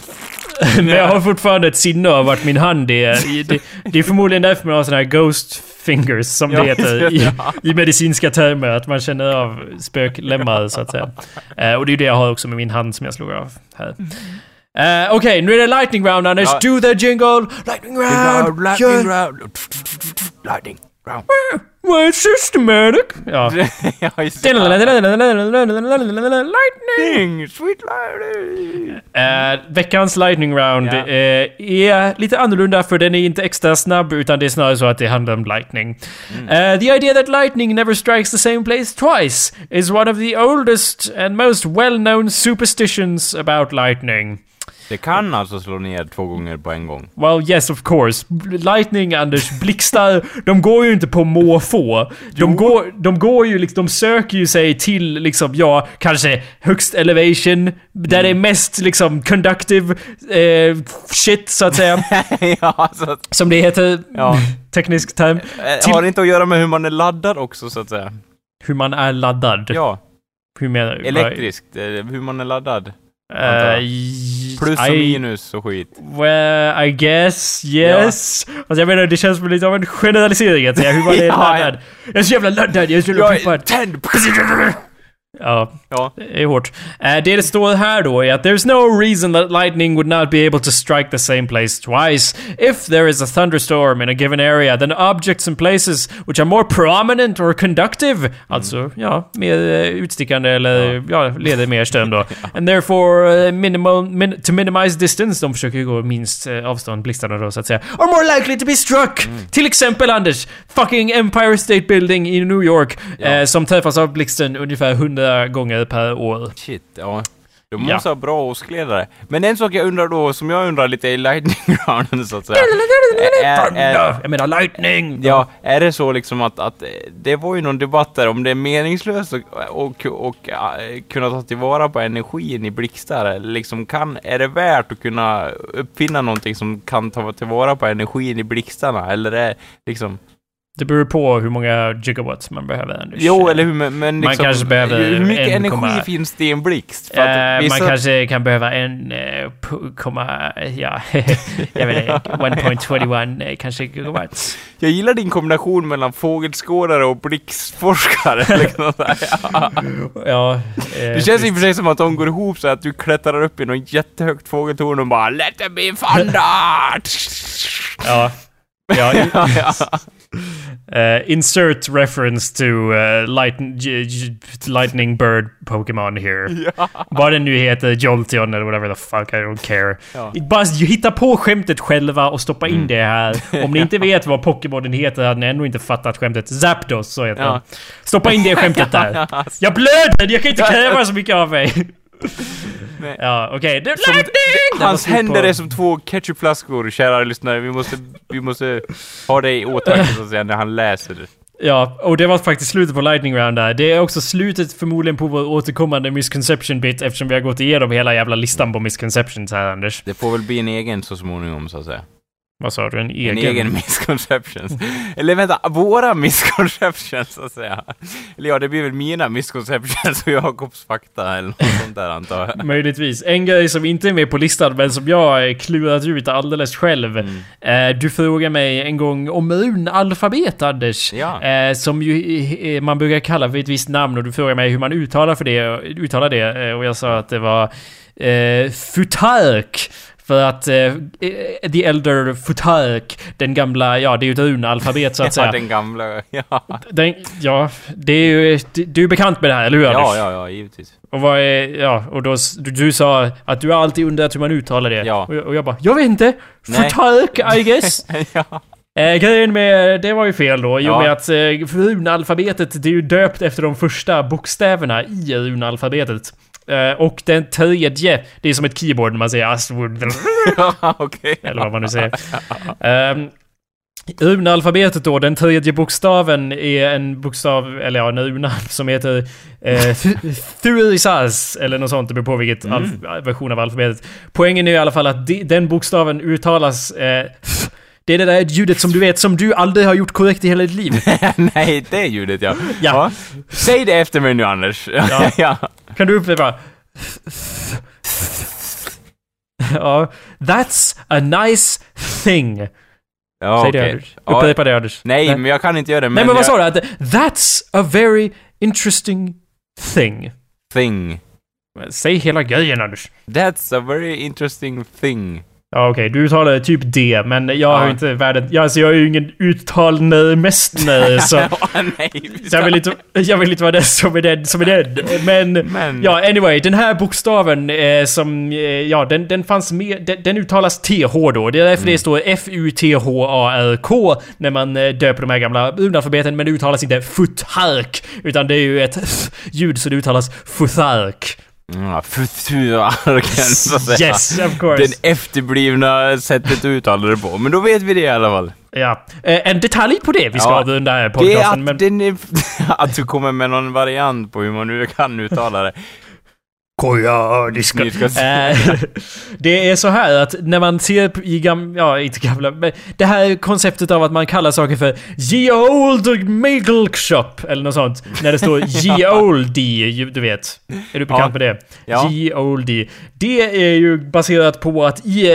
men jag har fortfarande ett sinne av vart min hand är. Det, det är förmodligen därför man har såna här ghost fingers, som det heter i, i medicinska termer. Att man känner av spöklemmar, så att säga. Eh, och det är det jag har också med min hand som jag slog av här. Eh, Okej, nu är det lightning round Anders. Ja. Do the jingle! Lightning round! Lightning round. Lightning round. Well, systematic! Ja. Ja, just det. Lightning! Sweet lightning. Eh, veckans lightning round Ja. eh, är lite annorlunda för den är inte extra snabb utan det är snarare så att det handlar om lightning. Eh, the idea that lightning never strikes the same place twice is one of the oldest and most well-known superstitions about lightning. Det kan alltså slå ner två gånger på en gång. Well, yes of course. Lightning, Anders, blixtar, de går ju inte på måfå. De går, de går ju liksom, de söker ju sig till liksom, ja, kanske högst elevation, där det är mest liksom conductive eh, shit, så att säga. ja, alltså, Som det heter, Ja. teknisk term. eh, Till- har det inte att göra med hur man är laddad också, så att säga? Hur man är laddad. Ja, Hur menar du? elektriskt. eh, Hur man är laddad. J- Plus och I- minus och skit. Well, I guess, yes. Alltså jag menar, det känns som lite av en generalisering att säga hur man är Ja, ja. laddad. Jag är så jävla laddad, jag är så jävla peppad. tänd! Ja, Ja. det är hårt. Eh, det det står här då är att there's no reason that lightning would not be able to strike the same place twice. If there is a thunderstorm in a given area, then objects and places which are more prominent or conductive, alltså ja, mer eh, utstickande eller ja, leder mer ström då. And therefore uh, minimal, min, to minimize distance, de försöker ju gå minst eh, avstånd, blixtarna då så att säga, are more likely to be struck! Till exempel Anders, fucking Empire State Building i New York, Ja. eh, som träffas av blixten ungefär 100 gånger per år. Shit, ja. De Ja. måste ha bra åskledare. Men en sak jag undrar då, som jag undrar lite i lightning rounden så att säga. är, är, Jag menar lightning! ja, är det så liksom att, att det var ju någon debatt där om det är meningslöst och, och, och äh, kunna ta tillvara på energin i blixtar? Liksom kan, är det värt att kunna uppfinna någonting som kan ta tillvara på energin i blixtarna? Eller är liksom... Det beror på hur många gigawatts man behöver, Anders. Jo, eller hur, men, men Man liksom, kanske behöver hur mycket en energi komma- finns det i en blixt? Eh, Man kanske kan behöva en eh, komma... Ja, jag vet inte. 1.21 eh, kanske gigawatts. Jag gillar din kombination mellan fågelskådare och blixtforskare. liksom så. Ja. Ja, eh, Det känns i och för sig som att de går ihop så att du klättrar upp i något jättehögt fågeltorn och bara Let it be thunder! Ja. Ja, ja, Eh, insert reference to uh, light, j- j- lightning bird Pokémon here. Ja. Vad den nu heter, Jolteon eller whatever the fuck, I don't care. Ja. Bara hitta på skämtet själva och stoppa in Mm. det här. Om ni inte vet vad Pokémonen heter hade ni ändå inte fattat skämtet. Zapdos, så heter Ja. den. Stoppa in det skämtet där. Ja, Jag blöder! Jag kan inte kräva så mycket av mig. Nej. Ja, okej. Det Som- lightning! Det var Hans händer på- är som två ketchupflaskor, kära lyssnare. Vi måste, vi måste ha det i åtanke så att säga när han läser det. Ja, och det var faktiskt slutet på Lightning Round där. Det är också slutet förmodligen på vår återkommande misconception bit eftersom vi har gått igenom hela jävla listan på misconceptions här Anders. Det får väl bli en egen så småningom så att säga. Vad sa du? En egen? En egen misconceptions. Eller vänta, våra misconceptions så att säga. Eller ja, det blir väl mina misconceptions och Jakobs fakta eller något sånt där antar jag. Möjligtvis. En grej som inte är med på listan men som jag klurat ut alldeles själv. Mm. Eh, du frågade mig en gång om runalfabet Anders. Ja. Eh, som ju eh, man brukar kalla för ett visst namn och du frågade mig hur man uttalar, för det, uttalar det. Och jag sa att det var eh, Futark. För att eh, The Elder Futark, den gamla, ja det är ju ett runalfabet så att Ja, säga. den gamla, ja. Den, ja, det är ju... Du är bekant med det här, eller hur Anders? Ja, ja, ja, givetvis. Och vad är... Ja, och då... Du, du sa att du alltid undrat hur man uttalar det. Ja. Och, jag- och jag bara, jag vet inte! Nej. Futark, I guess! ja. eh, grejen med... Det var ju fel då, i och Ja. med att eh, runalfabetet, det är ju döpt efter de första bokstäverna i runalfabetet. Eh, och den tredje, det är som ett keyboard när man säger Astwood, okej. eller vad man nu säger. Um, Runalfabetet då, den tredje bokstaven är en bokstav, eller ja, en runa som heter eh, Thurisas, eller något sånt, det beror på vilket Mm. version av alfabetet. Poängen är i alla fall att de, den bokstaven uttalas eh, det är det där ljudet som du vet, som du aldrig har gjort korrekt i hela ditt liv. Nej, det är ljudet ja. Ja. Säg det efter mig nu Anders. Ja. ja. Kan du upprepa? Ja, that's a nice thing. ja Säg det okej. Anders. Ja, Upprepa det Anders. Nej, men jag kan inte göra det. Nej men vad sa du? That's a very interesting thing. Thing. Säg hela grejen Anders. That's a very interesting thing. Ja okej, du uttalar typ D, men jag har Ja. ju inte världen... Ja, alltså jag är ju ingen uttalmästare så... Åh, nej. vi Så jag vill, inte, jag vill inte vara den som är den som är den. Men... Men... Ja, anyway. Den här bokstaven eh, som... Eh, ja, den, den fanns med... Den, den uttalas TH då. Det är därför Mm. det står F-U-T-H-A-R-K när man eh, döper de här gamla runalfabeten. Men det uttalas inte futhark. Utan det är ju ett ljud så det uttalas futhark. Att säga. Yes, of course. Den efterblivna sättet att uttala det på. Men då vet vi det i alla fall. Ja. Eh, en detalj på det vi ska Ja, avrunda här Det är podcasten. att, men... är, att du kommer med någon variant på hur man nu kan uttala det. Koreaniska. Eh, det är så här att när man ser i gamla, ja inte gamla, men det här konceptet av att man kallar saker för Ye Old Milk Shop eller något sånt. När det står Ye Oldie, du vet. Är du bekant Ja. med det? Ja. Ye Oldie. Det är ju baserat på att i,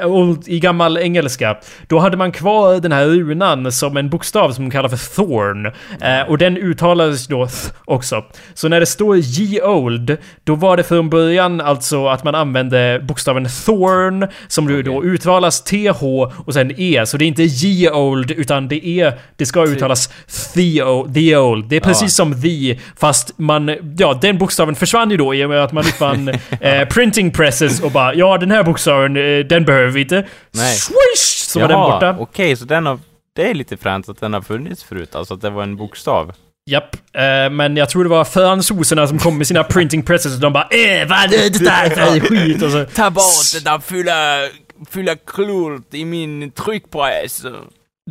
eh, old, i gammal engelska, då hade man kvar den här runan som en bokstav som de kallar för Thorn. Eh, och den uttalades då th också. Så när det står Ye Old, då var det från början alltså att man använde bokstaven Thorn, som du då uttalas TH och sen E. Så det är inte Ye Old, utan det är, det ska uttalas The, o, the Old. Det är precis som The, fast man, ja den bokstaven försvann ju då i och med att man uppfann eh, printing presses och bara ja den här bokstaven, eh, den behöver vi inte. Nej. Swish! Så var den borta. okej, så den har... Det är lite fränt att den har funnits förut, alltså att det var en bokstav. Japp, eh, men jag tror det var fransoserna som kom med sina printing presses och de bara eh vad är det där för skit? Och så, Ta bort det där fylla, fylla klot i min tryckpress.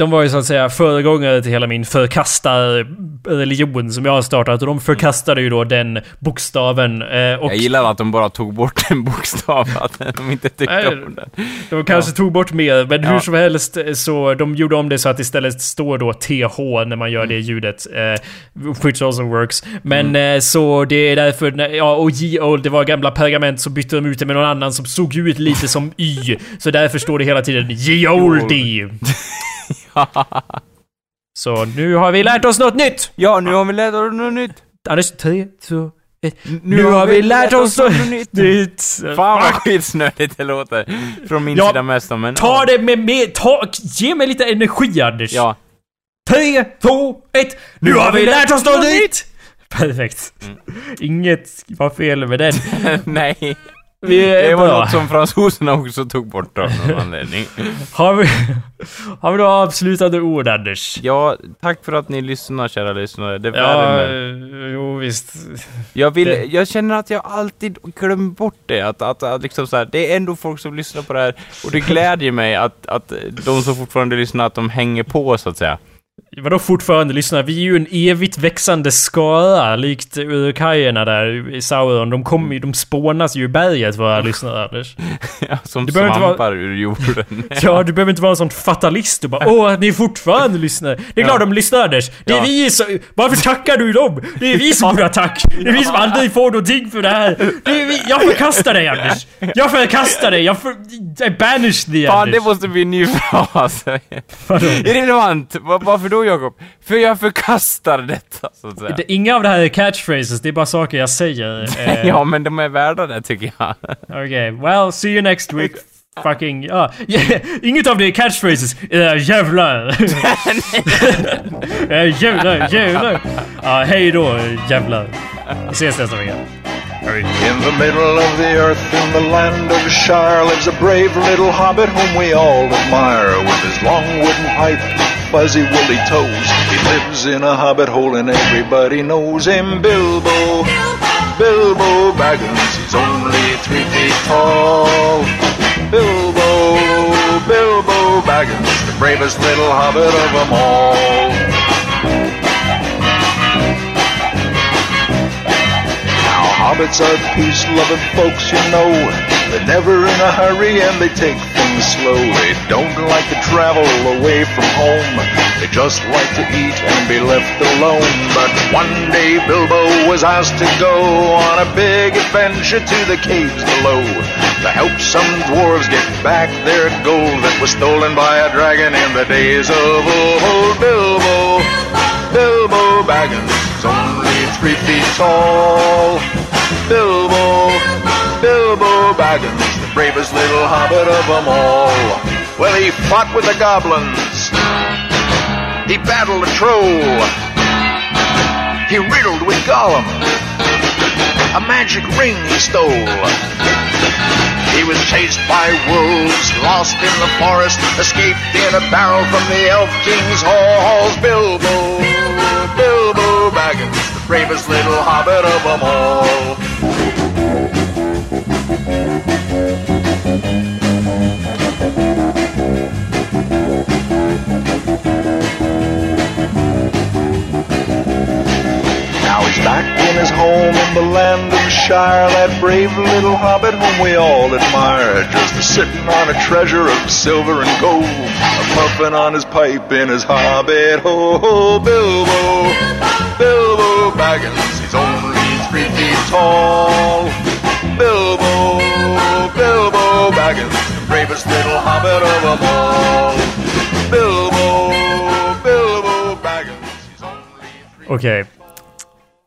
De var ju så att säga föregångare till hela min förkastarreligion som jag har startat och de förkastade ju då den bokstaven. eh, Och Jag gillar att de bara tog bort en bokstav, att de inte tyckte Nej, om den. de kanske tog bort mer, men Ja. hur som helst eh, så de gjorde om det så att istället står då TH när man gör det ljudet. Eh, which also works. Men eh, så det är därför, ja och J och det var gamla pergament så bytte de ut det med någon annan som såg ut lite som Y. Så därför står det hela tiden J-O-L-D. Så nu har vi lärt oss något nytt! Ja, nu har vi lärt oss något nytt. Anders, tre, två, ett. Nu, har vi lärt oss något nytt! Fan vad skitsnödigt det låter. Från min Ja, sida mest men... Ta det med mer, ta, ge mig lite energi Anders! Ja. Tre, två, ett. Nu har vi lärt oss något nytt! Perfekt. Mm. Inget var fel med den. Nej. Vi är Det var bra. något som fransoserna också tog bort av någon anledning. Har vi, har vi några avslutande ord Anders? Ja, tack för att ni lyssnar kära lyssnare. Det Ja, värmer. eh, jo visst. Jag, vill, det- jag känner att jag alltid glömmer bort det. Att, att, att liksom så här, det är ändå folk som lyssnar på det här. Och det glädjer mig att, att de som fortfarande lyssnar, att de hänger på så att säga. Vadå fortfarande lyssna? Vi är ju en evigt växande skara, likt urkajerna där i Sauron. De kommer ju, de spånas ju i berget våra lyssnare Anders. Ja, som behöver inte vara- svampar ur jorden. Ja, du behöver inte vara en sån fatalist och bara Åh, ni är fortfarande lyssnare. Det är klart Ja. de lyssnar Anders. Det är Ja. vi som... Varför tackar du dem? Det är vi som borde ha tack. Det är vi som aldrig får någonting för det här. Det är vi... Jag förkastar dig Anders. Jag förkastar dig. Jag för... I banish Fan, Anders. det måste bli en ny fras. Irrelevant. Va- Varför då Jakob? För jag förkastar detta, så att säga. Det, inga av det här är catchphrases, det är bara saker jag säger. Eh, Ja, men de är värda det tycker jag. Okej, well, see you next week. Fucking, ja. Yeah, inget av det är catchphrases. Uh, jävlar. uh, jävlar, jävlar. Ja, hej då jävlar. Vi ses nästa vecka. In the middle of the earth, in the land of Shire, lives a brave little hobbit whom we all admire. With his long wooden pipe, fuzzy woolly toes, he lives in a hobbit hole and everybody knows him. Bilbo, Bilbo Baggins, he's only three feet tall. Bilbo, Bilbo Baggins, the bravest little hobbit of them all. Hobbits are peace-loving folks, you know. They're never in a hurry and they take things slow. They don't like to travel away from home. They just like to eat and be left alone. But one day Bilbo was asked to go on a big adventure to the caves below to help some dwarves get back their gold that was stolen by a dragon in the days of old. Bilbo, Bilbo Baggins, only three feet tall. Bilbo, Bilbo Baggins, the bravest little hobbit of them all. Well, he fought with the goblins. He battled a troll. He riddled with Gollum. A magic ring he stole. He was chased by wolves, lost in the forest, escaped in a barrel from the Elf King's halls. Bilbo, Bilbo Baggins, the bravest little hobbit of them all. That brave little hobbit whom we all admire, just a sitting on a treasure of silver and gold, puffing on his pipe in his hobbit hole. Bilbo, Bilbo Baggins, he's only three feet tall. Bilbo, Bilbo Baggins, the bravest little hobbit of them all. Bilbo, Bilbo Baggins, he's only three Okej.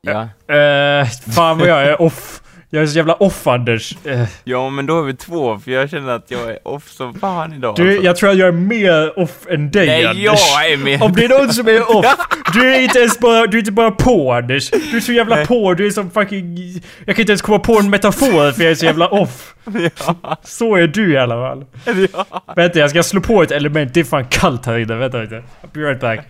Ja. Eh, fan vad jag är off. Jag är så jävla off Anders. Eh, ja, men då är vi två, för jag känner att jag är off som fan idag. du, alltså. jag tror att jag är mer off än dig Nej, Anders. jag är mer- Om det är någon som är off. Du är inte ens bara, du är inte bara på Anders. Du är så jävla Nej. på, du är som fucking... Jag kan inte ens komma på en metafor för jag är så jävla off. ja. Så är du i alla fall. ja. Vänta, jag ska slå på ett element. Det är fan kallt här inne. Vänta lite. I'll be right back.